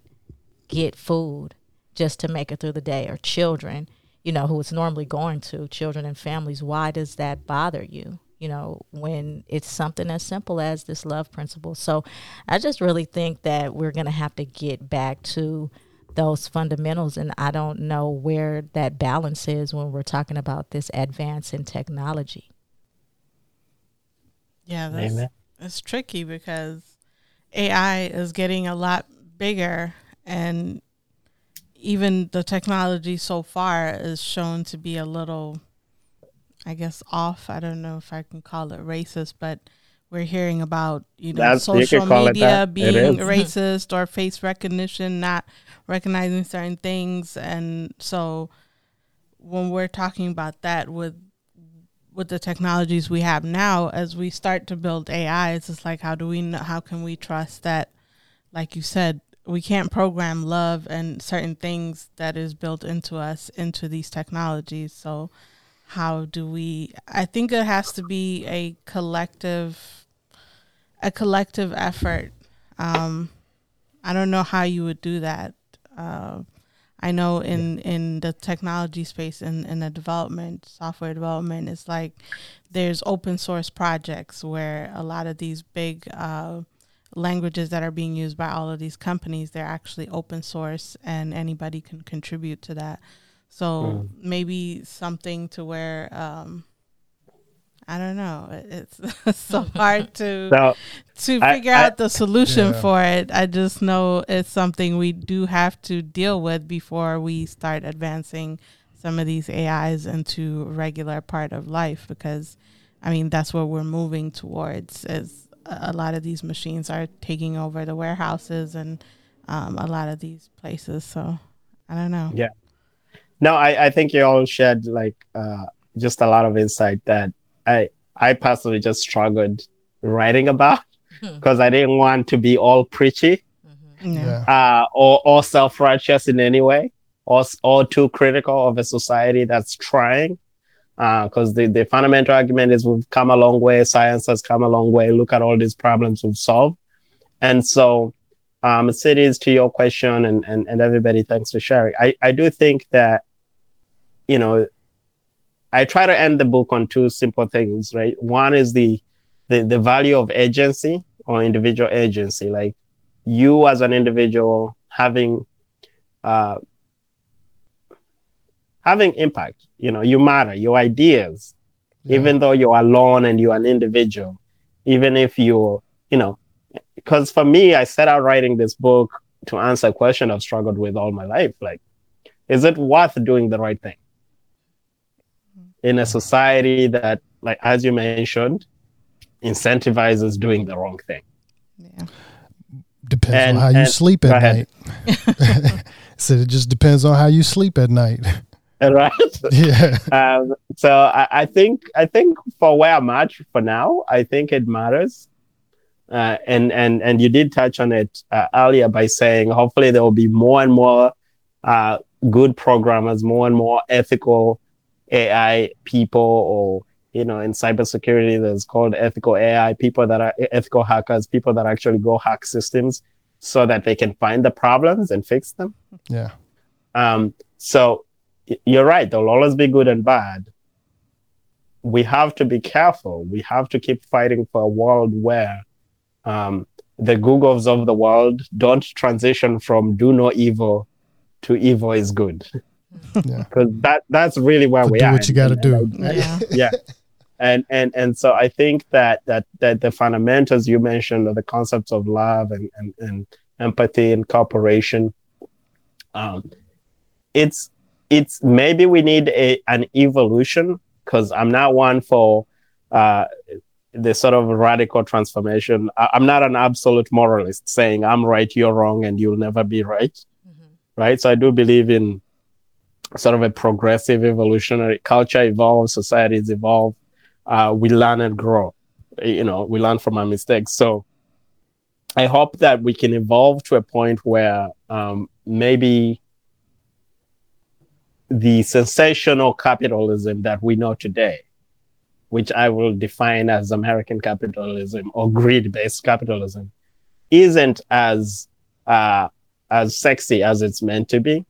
Speaker 3: get food just to make it through the day, or children, you know, who it's normally going to, children and families? Why does that bother you? You know, when it's something as simple as this love principle. So, I just really think that we're going to have to get back to those fundamentals. And I don't know where that balance is when we're talking about this advance in technology.
Speaker 2: Yeah, that's,
Speaker 4: Amen.
Speaker 2: it's tricky because AI is getting a lot bigger, and even the technology so far is shown to be a little, I guess, off. I don't know if I can call it racist, but we're hearing about you know
Speaker 4: That's-
Speaker 2: social
Speaker 4: call it
Speaker 2: media being [laughs] racist or face recognition not recognizing certain things, and so when we're talking about that with with the technologies we have now, as we start to build AI, it's just like how do we know, how can we trust that, like you said, we can't program love and certain things that is built into us into these technologies. So how do we? I think it has to be a collective, a collective effort. Um, I don't know how you would do that. Uh, I know in in the technology space and in, the development software development, it's like there's open source projects where a lot of these big uh, languages that are being used by all of these companies they're actually open source and anybody can contribute to that. So maybe something to where um, I don't know. It- It's [laughs] so [laughs] hard to
Speaker 4: So
Speaker 2: to figure
Speaker 4: I-
Speaker 2: out the solution
Speaker 1: Yeah.
Speaker 2: for it. I just know it's something we do have to deal with before we start advancing some of these AIs into a regular part of life because I mean that's what we're moving towards is a a lot of these machines are taking over the warehouses and um, a lot of these places. So I don't know.
Speaker 4: Yeah. No, I, I think you all shared like uh, just a lot of insight that I I personally just struggled writing about
Speaker 3: Hmm.
Speaker 4: because I didn't want to be all preachy
Speaker 1: Yeah.
Speaker 4: uh, or or self righteous in any way or or too critical of a society that's trying. Because the, the fundamental argument is we've come a long way, science has come a long way. Look at all these problems we've solved. And so, um, cities, to your question, and, and, and everybody, thanks for sharing. I, I do think that, you know, I try to end the book on two simple things, right? One is the, the, the value of agency or individual agency, like you as an individual having, uh, having impact. You know, you matter. Your ideas
Speaker 1: Yeah.
Speaker 4: even though you're alone and you're an individual, even if you're, you know, because for me, I set out writing this book to answer a question I've struggled with all my life. Like, is it worth doing the right thing in a society that, like, as you mentioned, incentivizes doing the wrong thing?
Speaker 2: Yeah.
Speaker 1: Depends
Speaker 4: And-
Speaker 1: on how you sleep at night. [laughs] so it just depends on how you sleep at night. [laughs]
Speaker 4: Right?
Speaker 1: yeah.
Speaker 4: um, so I, I think I think for where I'm at for now, I think it matters. Uh, and and and you did touch on it uh, earlier by saying hopefully there will be more and more uh, good programmers, more and more ethical AI people, or you know, in cybersecurity, there's called ethical AI people that are ethical hackers, people that actually go hack systems so that they can find the problems and fix them.
Speaker 1: Yeah.
Speaker 4: Um, so you're right. There'll always be good and bad. We have to be careful. We have to keep fighting for a world where um, the Googles of the world don't transition from do no evil to evil is good. [laughs]
Speaker 1: Yeah.
Speaker 4: Because that that's really where
Speaker 1: But
Speaker 4: we
Speaker 1: do
Speaker 4: are.
Speaker 1: what you gotta do.
Speaker 2: Yeah.
Speaker 4: yeah and and and so i think that that that the fundamentals you mentioned are the concepts of love and and, and empathy and cooperation um it's it's maybe we need a an evolution because i'm not one for uh the sort of radical transformation I, i'm not an absolute moralist saying i'm right you're wrong and you'll never be right right so i do believe in sort of a progressive evolutionary culture evolves societies evolve uh, we learn and grow. You know, we learn from our mistakes. So I hope that we can evolve to a point where um, maybe the sensational capitalism that we know today, which I will define as American capitalism or greed-based capitalism, isn't as uh, as sexy as it's meant to be.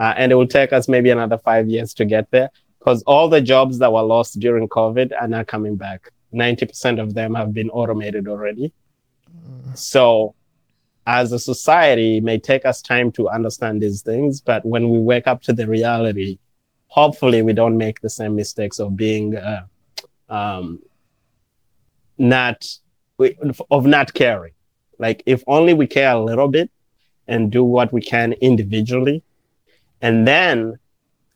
Speaker 4: Uh, and it will take us maybe another five years to get there because all the jobs that were lost during COVID are now coming back. 90% of them have been automated already. So, as a society, it may take us time to understand these things, but when we wake up to the reality, hopefully we don't make the same mistakes of being uh, um, not of not caring. Like if only we care a little bit and do what we can individually, and then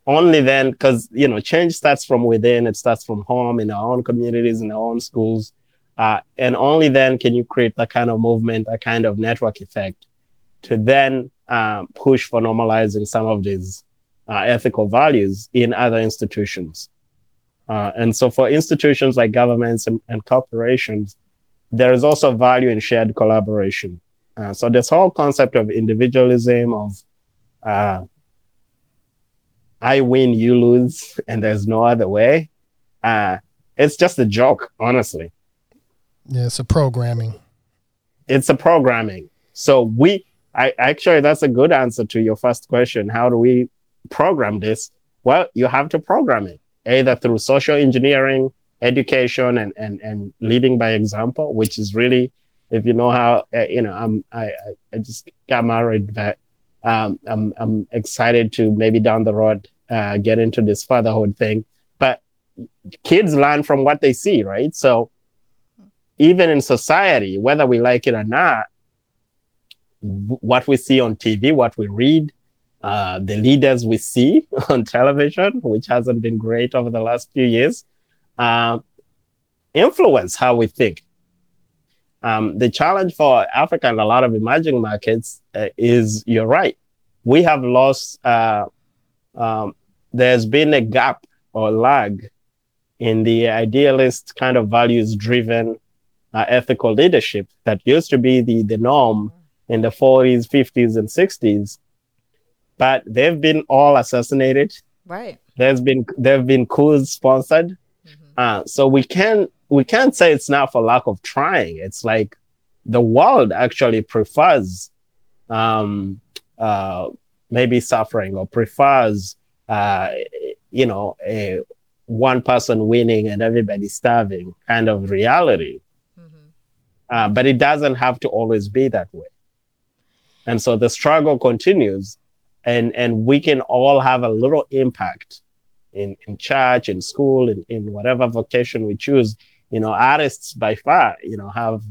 Speaker 4: only then because you know change starts from within. It starts from home in our own communities in our own schools. Uh, and only then can you create that kind of movement that kind of network effect to then um, push for normalizing some of these uh, ethical values in other institutions. Uh, and so for institutions like governments and, and corporations there is also value in shared collaboration. Uh, so this whole concept of individualism of uh, I win, you lose, and there's no other way. Uh, it's just a joke, honestly.
Speaker 1: Yeah, it's a programming.
Speaker 4: It's a programming. So we, I actually, that's a good answer to your first question. How do we program this? Well, you have to program it either through social engineering, education, and and and leading by example, which is really, if you know how, uh, you know, I'm I I- just got married, but um, I'm I'm excited to maybe down the road uh, get into this fatherhood thing. But kids learn from what they see, right? So even in society, whether we like it or not, what we see on TV, what we read, uh, the leaders we see [laughs] on television, which hasn't been great over the last few years, uh, influence how we think. Um, the challenge for Africa and a lot of emerging markets uh, is you're right. We have lost, uh, um, there's been a gap or lag in the idealist kind of values driven uh, ethical leadership that used to be the, the norm in the 40s, 50s, and 60s. But they've been all assassinated.
Speaker 3: Right.
Speaker 4: There's been there've been coups sponsored. Uh, so we can we can't say it's not for lack of trying. It's like the world actually prefers um, uh, maybe suffering or prefers uh, you know a one person winning and everybody starving kind of reality. Uh, but it doesn't have to always be that way. And so the struggle continues, and and we can all have a little impact in, in church, in school, in, in whatever vocation we choose, you know, artists by far, you know, have,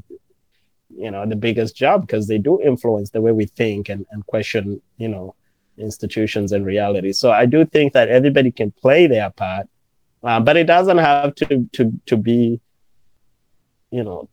Speaker 4: you know, the biggest job because they do influence the way we think and, and question, you know, institutions and reality. So I do think that everybody can play their part, uh, but it doesn't have to, to, to be, you know,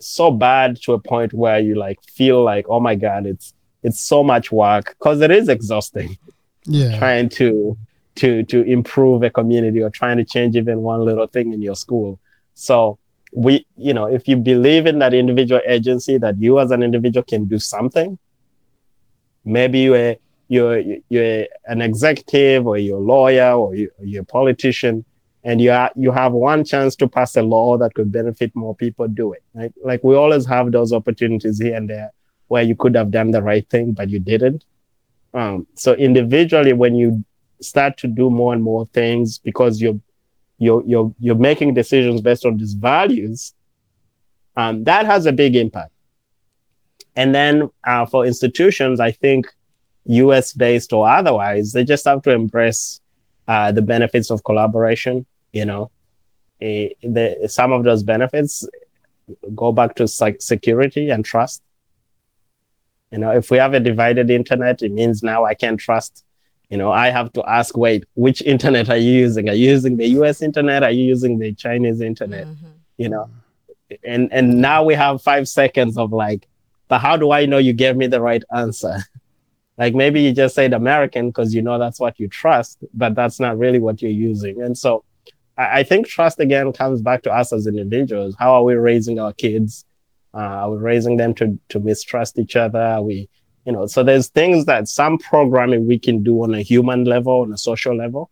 Speaker 4: so bad to a point where you like feel like, oh my God, it's, it's so much work because it is exhausting.
Speaker 1: Yeah.
Speaker 4: Trying to, to to improve a community or trying to change even one little thing in your school so we you know if you believe in that individual agency that you as an individual can do something maybe you're you're you're an executive or you're a lawyer or you're a politician and you are, you have one chance to pass a law that could benefit more people do it right like we always have those opportunities here and there where you could have done the right thing but you didn't um, so individually when you start to do more and more things because you're you're you're you're making decisions based on these values, um, that has a big impact. And then uh, for institutions, I think U.S. based or otherwise, they just have to embrace uh, the benefits of collaboration. You know, uh, the, some of those benefits go back to like security and trust. You know, if we have a divided internet, it means now I can't trust you know, I have to ask, wait, which internet are you using? Are you using the US internet? Are you using the Chinese internet? Mm-hmm. You know, and and now we have five seconds of like, but how do I know you gave me the right answer? [laughs] like maybe you just said American because you know that's what you trust, but that's not really what you're using. And so I, I think trust again comes back to us as individuals. How are we raising our kids? Uh, are we raising them to to mistrust each other? Are we you know so there's things that some programming we can do on a human level on a social level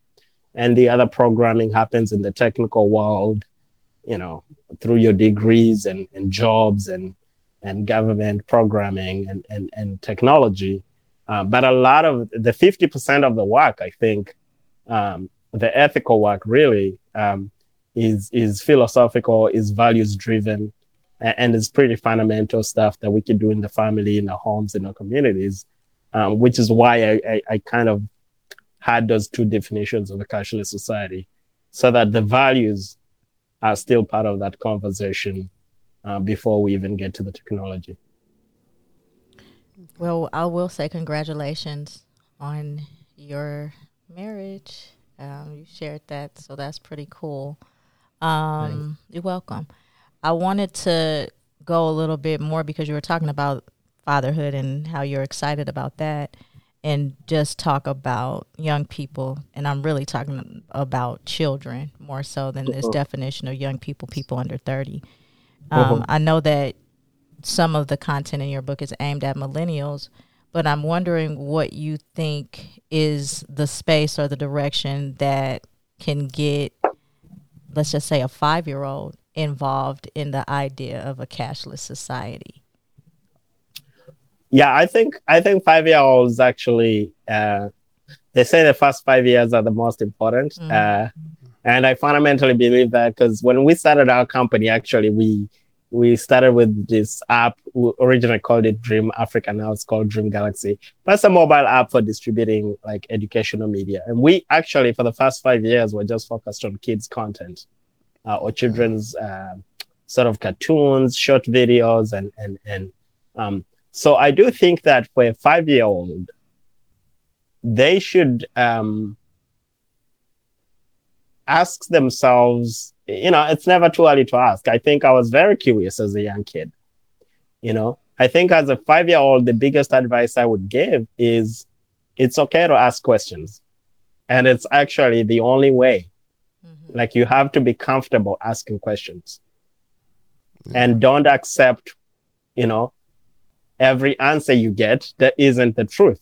Speaker 4: and the other programming happens in the technical world you know through your degrees and, and jobs and and government programming and and, and technology uh, but a lot of the 50% of the work i think um, the ethical work really um, is is philosophical is values driven and it's pretty fundamental stuff that we can do in the family, in our homes, in our communities, um, which is why I, I, I, kind of had those two definitions of a cashless society, so that the values are still part of that conversation uh, before we even get to the technology.
Speaker 3: Well, I will say congratulations on your marriage. Um, you shared that, so that's pretty cool. Um, you're welcome. I wanted to go a little bit more because you were talking about fatherhood and how you're excited about that and just talk about young people and i'm really talking about children more so than this uh-huh. definition of young people people under 30 um, uh-huh. i know that some of the content in your book is aimed at millennials but i'm wondering what you think is the space or the direction that can get let's just say a five year old involved in the idea of a cashless society?
Speaker 4: Yeah, I think I think five year olds actually uh, they say the first five years are the most important, mm-hmm. uh, and I fundamentally believe that because when we started our company, actually we we started with this app. We originally called it Dream Africa. Now it's called Dream Galaxy. That's a mobile app for distributing like educational media. And we actually, for the first five years, were just focused on kids content uh, or children's uh, sort of cartoons, short videos, and and and um, so I do think that for a five year old, they should um, ask themselves. You know, it's never too early to ask. I think I was very curious as a young kid. You know, I think as a five year old, the biggest advice I would give is it's okay to ask questions. And it's actually the only way mm-hmm. like you have to be comfortable asking questions and don't accept, you know, every answer you get that isn't the truth.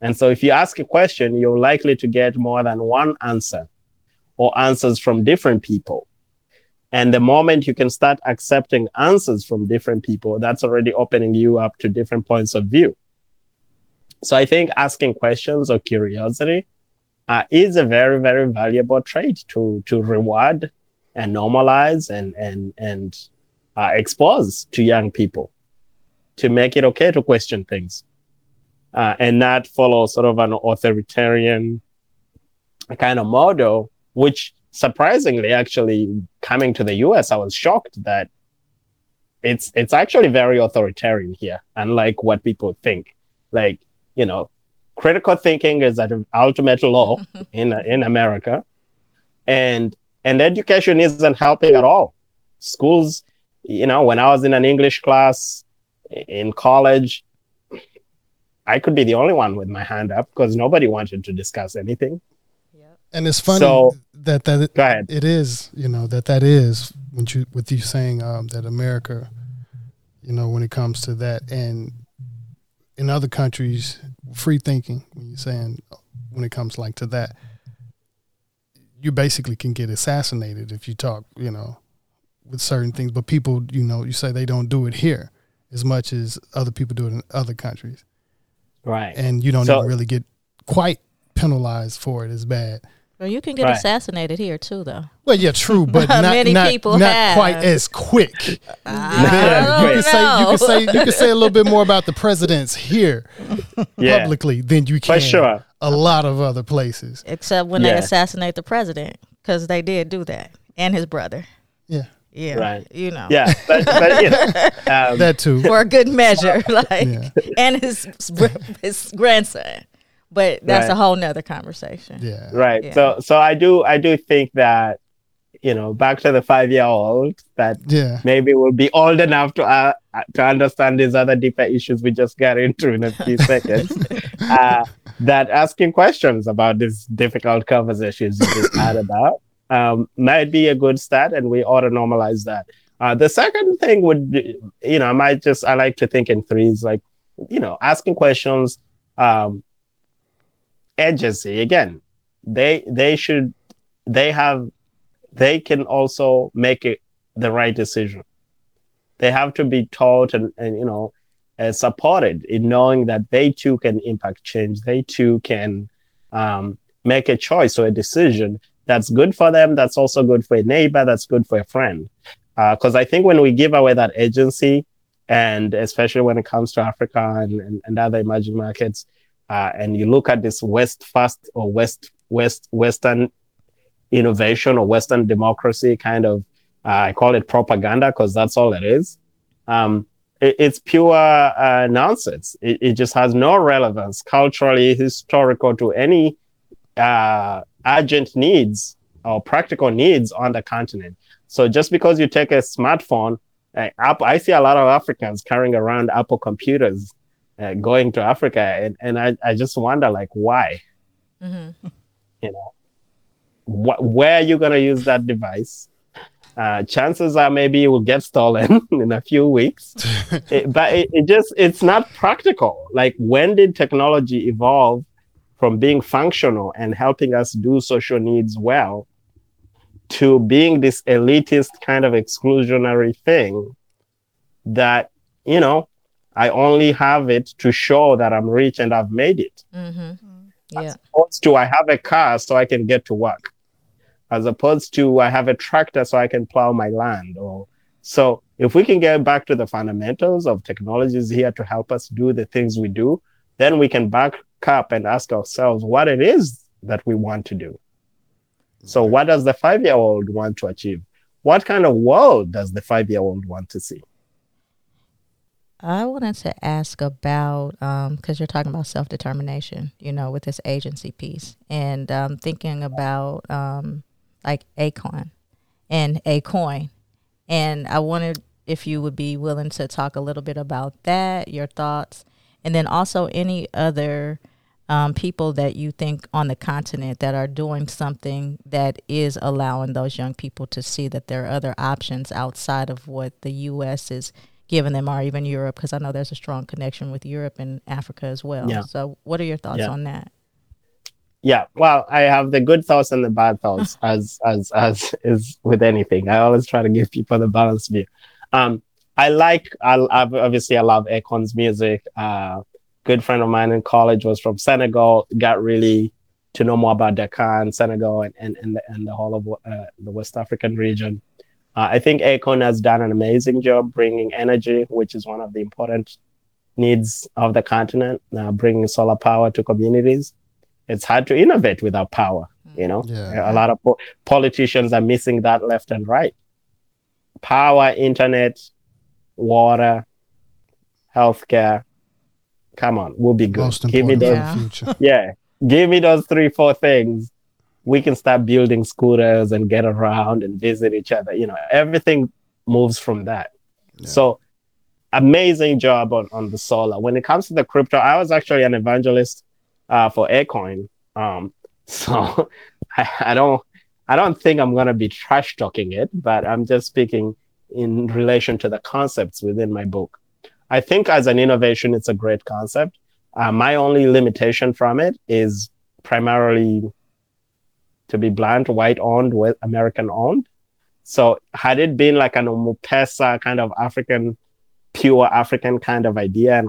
Speaker 4: And so if you ask a question, you're likely to get more than one answer or answers from different people. And the moment you can start accepting answers from different people, that's already opening you up to different points of view. So I think asking questions or curiosity uh, is a very very valuable trait to to reward and normalize and and and uh, expose to young people to make it okay to question things uh, and not follow sort of an authoritarian kind of model, which surprisingly, actually coming to the US, I was shocked that it's it's actually very authoritarian here, unlike what people think. Like, you know, critical thinking is an ultimate law [laughs] in in America, and and education isn't helping at all. Schools, you know, when I was in an English class in college, I could be the only one with my hand up because nobody wanted to discuss anything.
Speaker 1: And it's funny
Speaker 4: So-
Speaker 1: that that
Speaker 4: Go ahead.
Speaker 1: it is, you know, that that is when you with you saying um, that America, you know, when it comes to that, and in other countries, free thinking. When you're saying when it comes like to that, you basically can get assassinated if you talk, you know, with certain things. But people, you know, you say they don't do it here as much as other people do it in other countries,
Speaker 4: Right.
Speaker 1: and you don't
Speaker 4: So-
Speaker 1: even really get quite penalized for it as bad.
Speaker 3: Well, you can get
Speaker 4: Right.
Speaker 3: assassinated here too, though.
Speaker 1: Well, yeah, true, [laughs] but not
Speaker 3: Many
Speaker 1: not,
Speaker 3: people
Speaker 1: not
Speaker 3: have.
Speaker 1: quite as quick.
Speaker 3: I
Speaker 1: There. you can say you can say you can say a little bit more about the presidents here [laughs]
Speaker 4: Yeah.
Speaker 1: publicly than you can
Speaker 4: For sure.
Speaker 1: a lot of other places.
Speaker 3: Except when
Speaker 4: Yeah.
Speaker 3: they assassinate the president, because they did do that, and his brother.
Speaker 1: Yeah,
Speaker 3: Yeah,
Speaker 4: Right.
Speaker 3: You know,
Speaker 4: Yeah. But, but you know, [laughs] um,
Speaker 1: that too.
Speaker 3: for a good measure, like,
Speaker 1: Yeah.
Speaker 3: and his his grandson. But that's
Speaker 4: Right.
Speaker 3: a whole nother conversation.
Speaker 1: Yeah,
Speaker 4: right
Speaker 3: Yeah.
Speaker 4: so so i do i do think that you know back to the five year old that
Speaker 1: yeah,
Speaker 4: maybe will be old enough to uh, uh, to understand these other deeper issues we just got into in a few [laughs] seconds uh, that asking questions about these difficult conversations you just had about um, might be a good start and we ought to normalize that uh, the second thing would be, you know i might just i like to think in threes like you know asking questions um, agency. Again they they should they have they can also make it the right decision. They have to be taught and, and you know uh, supported in knowing that they too can impact change. They too can um, make a choice or a decision that's good for them that's also good for a neighbor that's good for a friend. Because i think when we give away that agency and especially when it comes to africa and, and, and other emerging markets uh, and you look at this west fast or west west western innovation or western democracy kind of uh, i call it propaganda because that's all it is. Um, it, it's pure uh, nonsense. It, it just has no relevance culturally historical to any uh, urgent needs or practical needs on the continent. So just because you take a smartphone uh, App- i see a lot of africans carrying around apple computers uh, going to Africa, and, and I, I just wonder like why,
Speaker 3: hmm
Speaker 4: you know, wh- where are you gonna use that device? Uh, chances are maybe it will get stolen [laughs] in a few weeks, [laughs] It- but it, it just it's not practical. Like when did technology evolve from being functional and helping us do social needs well to being this elitist kind of exclusionary thing that you know I only have it to show that I'm rich and I've made it.
Speaker 3: hmm Yeah.
Speaker 4: Opposed to I have a car so I can get to work. As opposed to I have a tractor so I can plow my land. Or so if we can get back to the fundamentals of technologies here to help us do the things we do, then we can back up and ask ourselves what it is that we want to do. So what does the five-year-old want to achieve? What kind of world does the five-year-old want to see?
Speaker 3: I wanted to ask about because you're talking about self determination, you know, with this agency piece, and um, thinking about um, like Akon and Akoin, and I wondered if you would be willing to talk a little bit about that, your thoughts, and then also any other um, people that you think on the continent that are doing something that is allowing those young people to see that there are other options outside of what the U.S. is giving them, or even Europe, because I know there's a strong connection with Europe and Africa as well.
Speaker 4: Yeah.
Speaker 3: So, what are your thoughts
Speaker 4: Yeah.
Speaker 3: on that?
Speaker 4: yeah well i have the good thoughts and the bad thoughts [laughs] as as as is with anything i always try to give people the balanced view um i like i I've, obviously i love akon's music uh good friend of mine in college was from senegal got really to know more about dakar and senegal and and and the, and the whole of uh, the west african region uh, i think akon has done an amazing job bringing energy which is one of the important needs of the continent uh, bringing solar power to communities it's hard to innovate without power You know,
Speaker 1: Yeah.
Speaker 4: a lot of po- politicians are missing that left and right. Power, internet, water, healthcare. Come on, we'll be good.
Speaker 1: Most
Speaker 4: Give me
Speaker 1: important
Speaker 4: those
Speaker 2: Yeah.
Speaker 1: the future. [laughs]
Speaker 4: yeah give me those three four things we can start building scooters and get around and visit each other you know everything moves from that.
Speaker 1: Yeah.
Speaker 4: so amazing job on, on the solar. When it comes to the crypto i was actually an evangelist uh, for Akoin. Um, [laughs] so I, I don't i don't think i'm going to be trash talking it but i'm just speaking in relation to the concepts within my book. I think as an innovation it's a great concept. Uh, my only limitation from it is primarily, to be blunt, white owned, with American owned. So had it been like an M-Pesa kind of African, pure African kind of idea and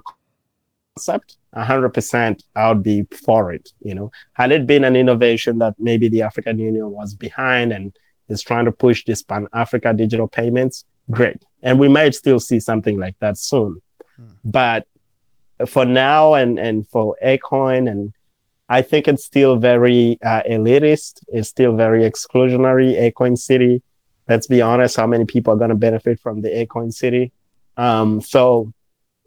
Speaker 4: concept, 100% I would be for it. You know, had it been an innovation that maybe the African Union was behind and is trying to push this Pan Africa digital payments, great. And we might still see something like that soon. Hmm. But for now and and for Akon and I think it's still very uh, elitist. It's still very exclusionary. Akon City. Let's be honest. How many people are going to benefit from the Akon City? Um, so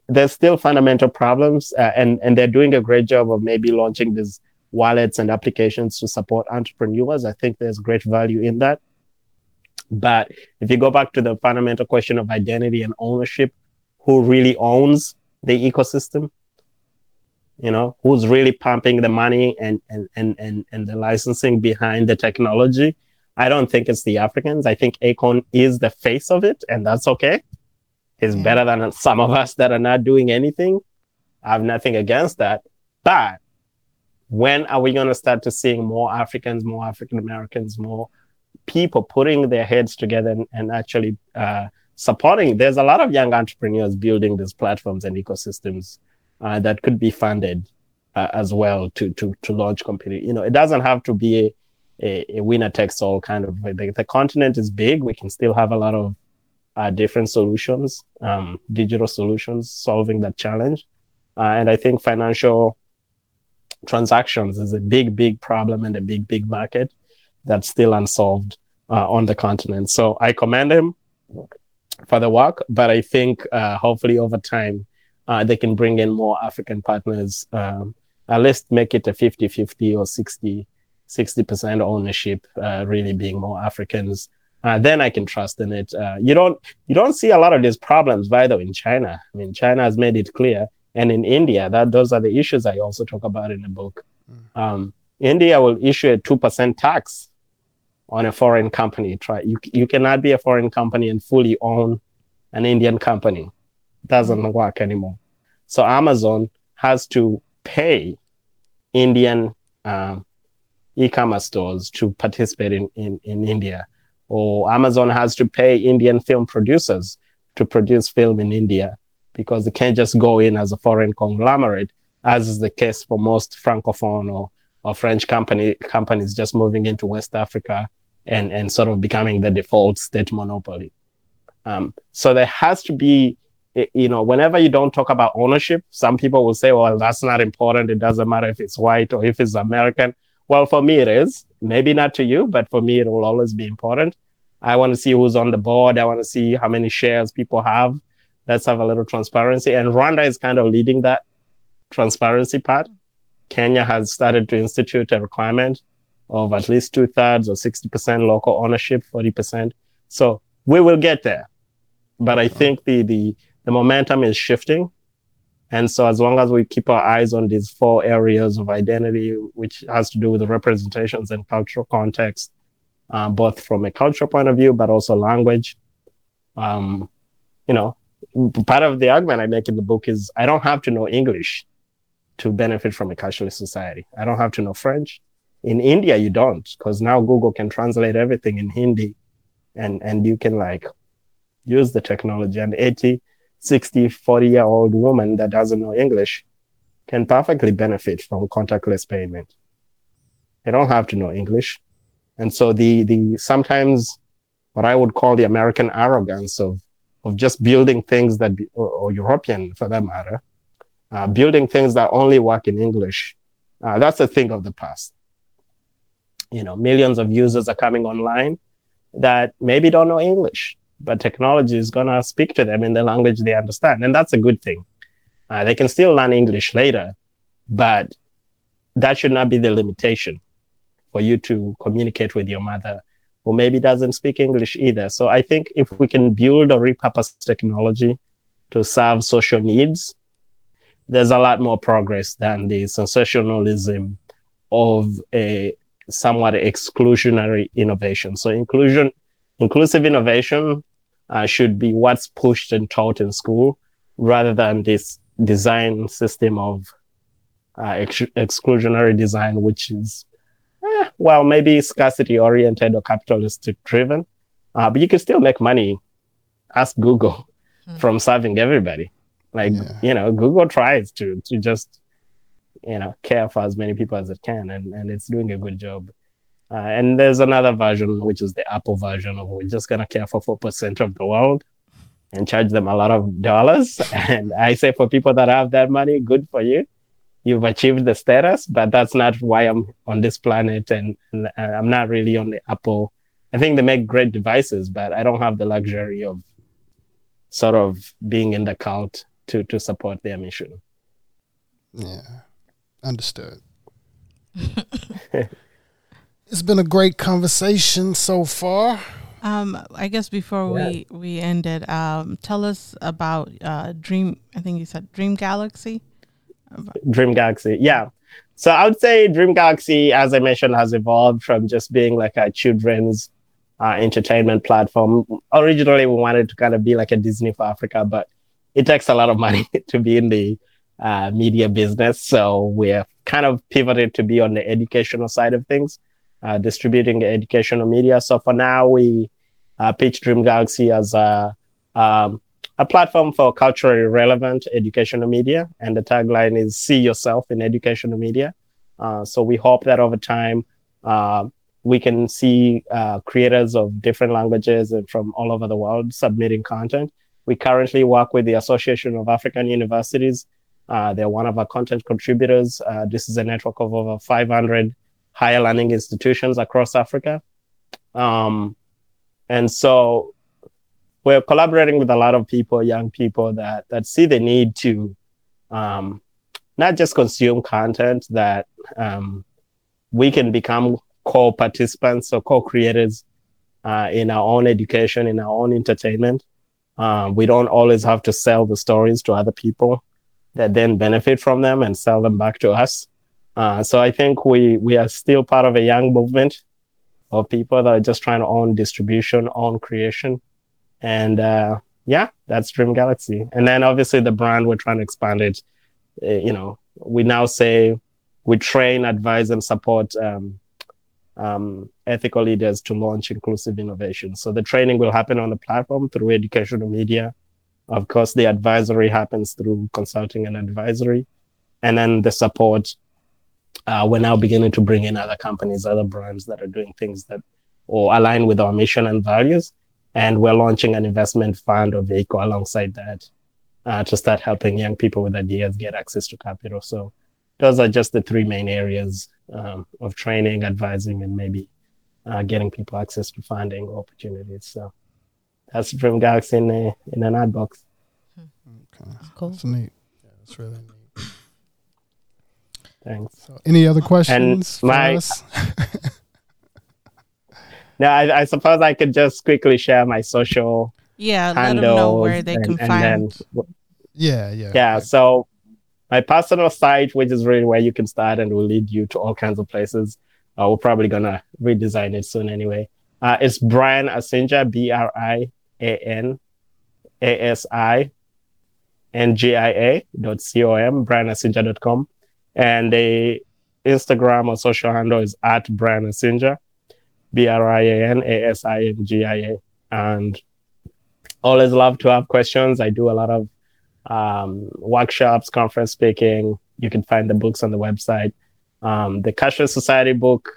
Speaker 4: there's still fundamental problems, uh, and and they're doing a great job of maybe launching these wallets and applications to support entrepreneurs. I think there's great value in that. But if you go back to the fundamental question of identity and ownership, who really owns the ecosystem you know who's really pumping the money and and and and, and the licensing behind the technology. I don't think it's the africans. I think Akon is the face of it and that's okay. It's
Speaker 3: Yeah.
Speaker 4: better than some of us that are not doing anything. I have nothing against that. But when are we going to start to seeing more africans more african americans more people putting their heads together and, and actually uh, supporting? There's a lot of young entrepreneurs building these platforms and ecosystems uh, that could be funded uh, as well to to to launch company you know it doesn't have to be a, a, a winner takes all kind of the, the continent is big. We can still have a lot of uh, different solutions um, digital solutions solving that challenge. Uh, and i think financial transactions is a big big problem and a big big market that's still unsolved uh, on the continent. So i commend him for the work, but I think uh, hopefully over time uh, they can bring in more African partners. Um, at least make it a 50 50 or 60 60% ownership, uh, really being more Africans. Uh, then I can trust in it. Uh, you don't you don't see a lot of these problems, by the way, in China. I mean, China has made it clear, and in India, that those are the issues I also talk about in the book. Um, India will issue a two percent tax on a foreign company. Try you you cannot be a foreign company and fully own an Indian company. It Doesn't work anymore. So Amazon has to pay Indian um, e-commerce stores to participate in, in, in India. Or Amazon has to pay Indian film producers to produce film in India because they can't just go in as a foreign conglomerate, as is the case for most francophone or, or French company companies just moving into West Africa and, and sort of becoming the default state monopoly. Um, so there has to be, you know, whenever you don't talk about ownership, some people will say, well, that's not important. It doesn't matter if it's white or if it's American. Well, for me, it is. Maybe not to you, but for me, it will always be important. I want to see who's on the board. I want to see how many shares people have. Let's have a little transparency. And Rwanda is kind of leading that transparency part. Kenya has started to institute a requirement of at least two thirds or 60% local ownership, 40%. So we will get there. But I think the, the, the momentum is shifting. And so as long as we keep our eyes on these four areas of identity, which has to do with the representations and cultural context, uh, both from a cultural point of view, but also language, um, you know, part of the argument I make in the book is I don't have to know English to benefit from a cashless society. I don't have to know French. In India, you don't, because now Google can translate everything in Hindi and, and you can like use the technology. And 80, 60, 40 year old woman that doesn't know English can perfectly benefit from contactless payment. They don't have to know English. And so the, the sometimes what I would call the American arrogance of, of just building things that, be, or, or European for that matter, uh, building things that only work in English. Uh, that's a thing of the past. you know, millions of users are coming online that maybe don't know English, but technology is going to speak to them in the language they understand. And that's a good thing. Uh, they can still learn English later, but that should not be the limitation for you to communicate with your mother who maybe doesn't speak English either. So I think if we can build or repurpose technology to serve social needs, there's a lot more progress than the sensationalism of a somewhat exclusionary innovation. So inclusion, inclusive innovation uh, should be what's pushed and taught in school rather than this design system of uh, ex- exclusionary design, which is, eh, well, maybe scarcity oriented or capitalistic driven. Uh, but you can still make money. Ask Google mm. from serving everybody. Like, yeah. you know, Google tries to, to just, you know, care for as many people as it can, and, and it's doing a good job. Uh, and there's another version, which is the Apple version of we're just going to care for 4% of the world and charge them a lot of dollars. [laughs] And I say for people that have that money, good for you. You've achieved the status, but that's not why I'm on this planet. And, and uh, I'm not really on the Apple. I think they make great devices, but I don't have the luxury of sort of being in the cult to, to support their mission.
Speaker 1: Yeah, understood. [laughs] [laughs] it's been a great conversation so far.
Speaker 2: Um, I guess before yeah. we we ended, um, tell us about uh, Dream. I think you said Dream Galaxy.
Speaker 4: Dream Galaxy, yeah. So I would say Dream Galaxy, as I mentioned, has evolved from just being like a children's uh, entertainment platform. Originally, we wanted to kind of be like a Disney for Africa, but it takes a lot of money [laughs] to be in the uh, media business. So we're kind of pivoted to be on the educational side of things uh, distributing educational media. So for now, we uh, pitch Dream Galaxy as a, um, a platform for culturally relevant educational media. And the tagline is see yourself in educational media. Uh, so we hope that over time, uh, we can see uh, creators of different languages and from all over the world submitting content. We currently work with the Association of African Universities. Uh, they're one of our content contributors. This is a network of over 500 higher learning institutions across Africa. Um, and so we're collaborating with a lot of people, young people that, that see the need to um, not just consume content, that um, we can become co participants or co creators uh, in our own education, in our own entertainment. Um, we don't always have to sell the stories to other people that then benefit from them and sell them back to us. Uh, so I think we we are still part of a young movement of people that are just trying to own distribution, own creation, and uh, yeah, that's Dream Galaxy. And then obviously the brand we're trying to expand it. Uh, you know, we now say we train, advise, and support um, um, ethical leaders to launch inclusive innovation. So the training will happen on the platform through educational media. Of course, the advisory happens through consulting and advisory, and then the support uh, we're now beginning to bring in other companies, other brands that are doing things that or align with our mission and values. And we're launching an investment fund or vehicle alongside that uh, to start helping young people with ideas get access to capital. So those are just the three main areas um, of training, advising, and maybe uh, getting people access to funding opportunities. So that's Dream Galaxy in, a, in an ad box.
Speaker 1: Okay. Cool. That's neat. Yeah, that's really neat.
Speaker 4: Thanks.
Speaker 1: So any other questions? my, [laughs]
Speaker 4: no, I, I, suppose I could just quickly share my social.
Speaker 2: Yeah, let them know where they and, can find.
Speaker 1: Then, yeah, yeah.
Speaker 4: Yeah. So my personal site, which is really where you can start and will lead you to all kinds of places. Uh, we're probably gonna redesign it soon anyway. Uh, it's Brian Asingia, B R I A N A S I N G I A dot C O M, brianasingia.com. And the Instagram or social handle is at Brian Asingia, B R I A N A S I N G I A. And always love to have questions. I do a lot of um, workshops, conference speaking. You can find the books on the website. Um, the Cashless Society book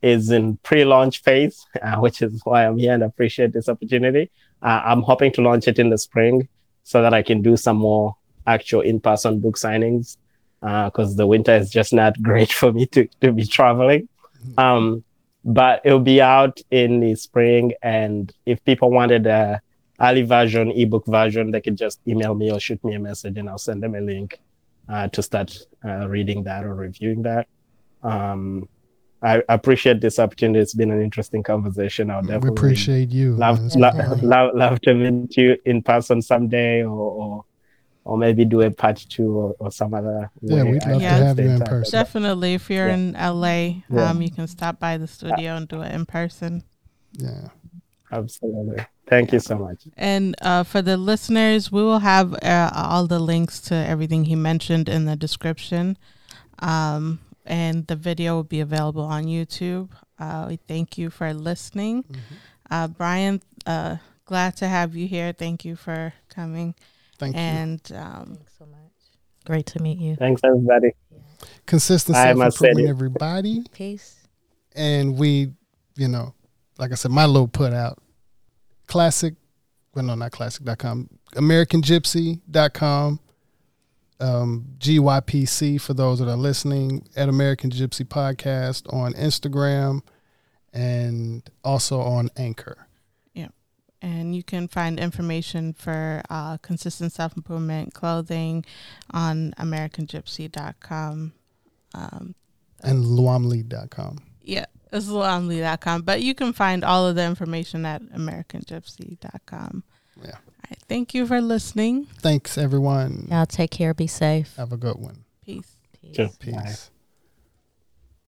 Speaker 4: is in pre-launch phase, [laughs] uh, which is why I'm here and appreciate this opportunity. Uh, I'm hoping to launch it in the spring so that I can do some more actual in-person book signings because uh, the winter is just not great for me to, to be traveling. Um, but it'll be out in the spring. And if people wanted a early version, ebook version, they could just email me or shoot me a message, and I'll send them a link uh, to start uh, reading that or reviewing that. Um, I appreciate this opportunity. It's been an interesting conversation. I'll definitely
Speaker 1: we appreciate you.
Speaker 4: love, lo- love, love to meet you in person someday or, or, or maybe do a part two or, or some other
Speaker 1: Yeah,
Speaker 4: way.
Speaker 1: we'd
Speaker 4: I
Speaker 1: love
Speaker 2: to
Speaker 4: can
Speaker 1: have you in person.
Speaker 2: Definitely, if you're
Speaker 4: Yeah.
Speaker 2: in LA,
Speaker 4: Yeah.
Speaker 2: um, you can stop by the studio and do it in person.
Speaker 1: Yeah.
Speaker 4: Absolutely. Thank you so much.
Speaker 2: And uh, for the listeners, we will have uh, all the links to everything he mentioned in the description. Um, and the video will be available on YouTube. Uh, we thank you for listening. Uh, Brian, uh, glad to have you here. Thank you for coming.
Speaker 1: Thank you.
Speaker 2: and um,
Speaker 3: Thanks so much. Great to meet you.
Speaker 4: Thanks, everybody.
Speaker 1: Consistency
Speaker 4: I
Speaker 1: self
Speaker 4: must say
Speaker 1: improvement,
Speaker 4: it.
Speaker 1: everybody.
Speaker 3: Peace.
Speaker 1: And we, you know, like I said, my little put out classic, well, no, not classic.com, AmericanGypsy.com, um, GYPC for those that are listening, at American Gypsy Podcast on Instagram and also on Anchor.
Speaker 2: And you can find information for uh, consistent self improvement clothing on AmericanGypsy.com. Um,
Speaker 1: and luamlee.com.
Speaker 2: yeah, it's lonely.com, but you can find all of the information at AmericanGypsy.com.
Speaker 1: Yeah.
Speaker 2: All right, thank you for listening.
Speaker 1: Thanks, everyone.
Speaker 3: Y'all take care. Be safe.
Speaker 1: Have a good one.
Speaker 2: Peace.
Speaker 3: Peace.
Speaker 4: Sure.
Speaker 1: Peace.
Speaker 4: Bye.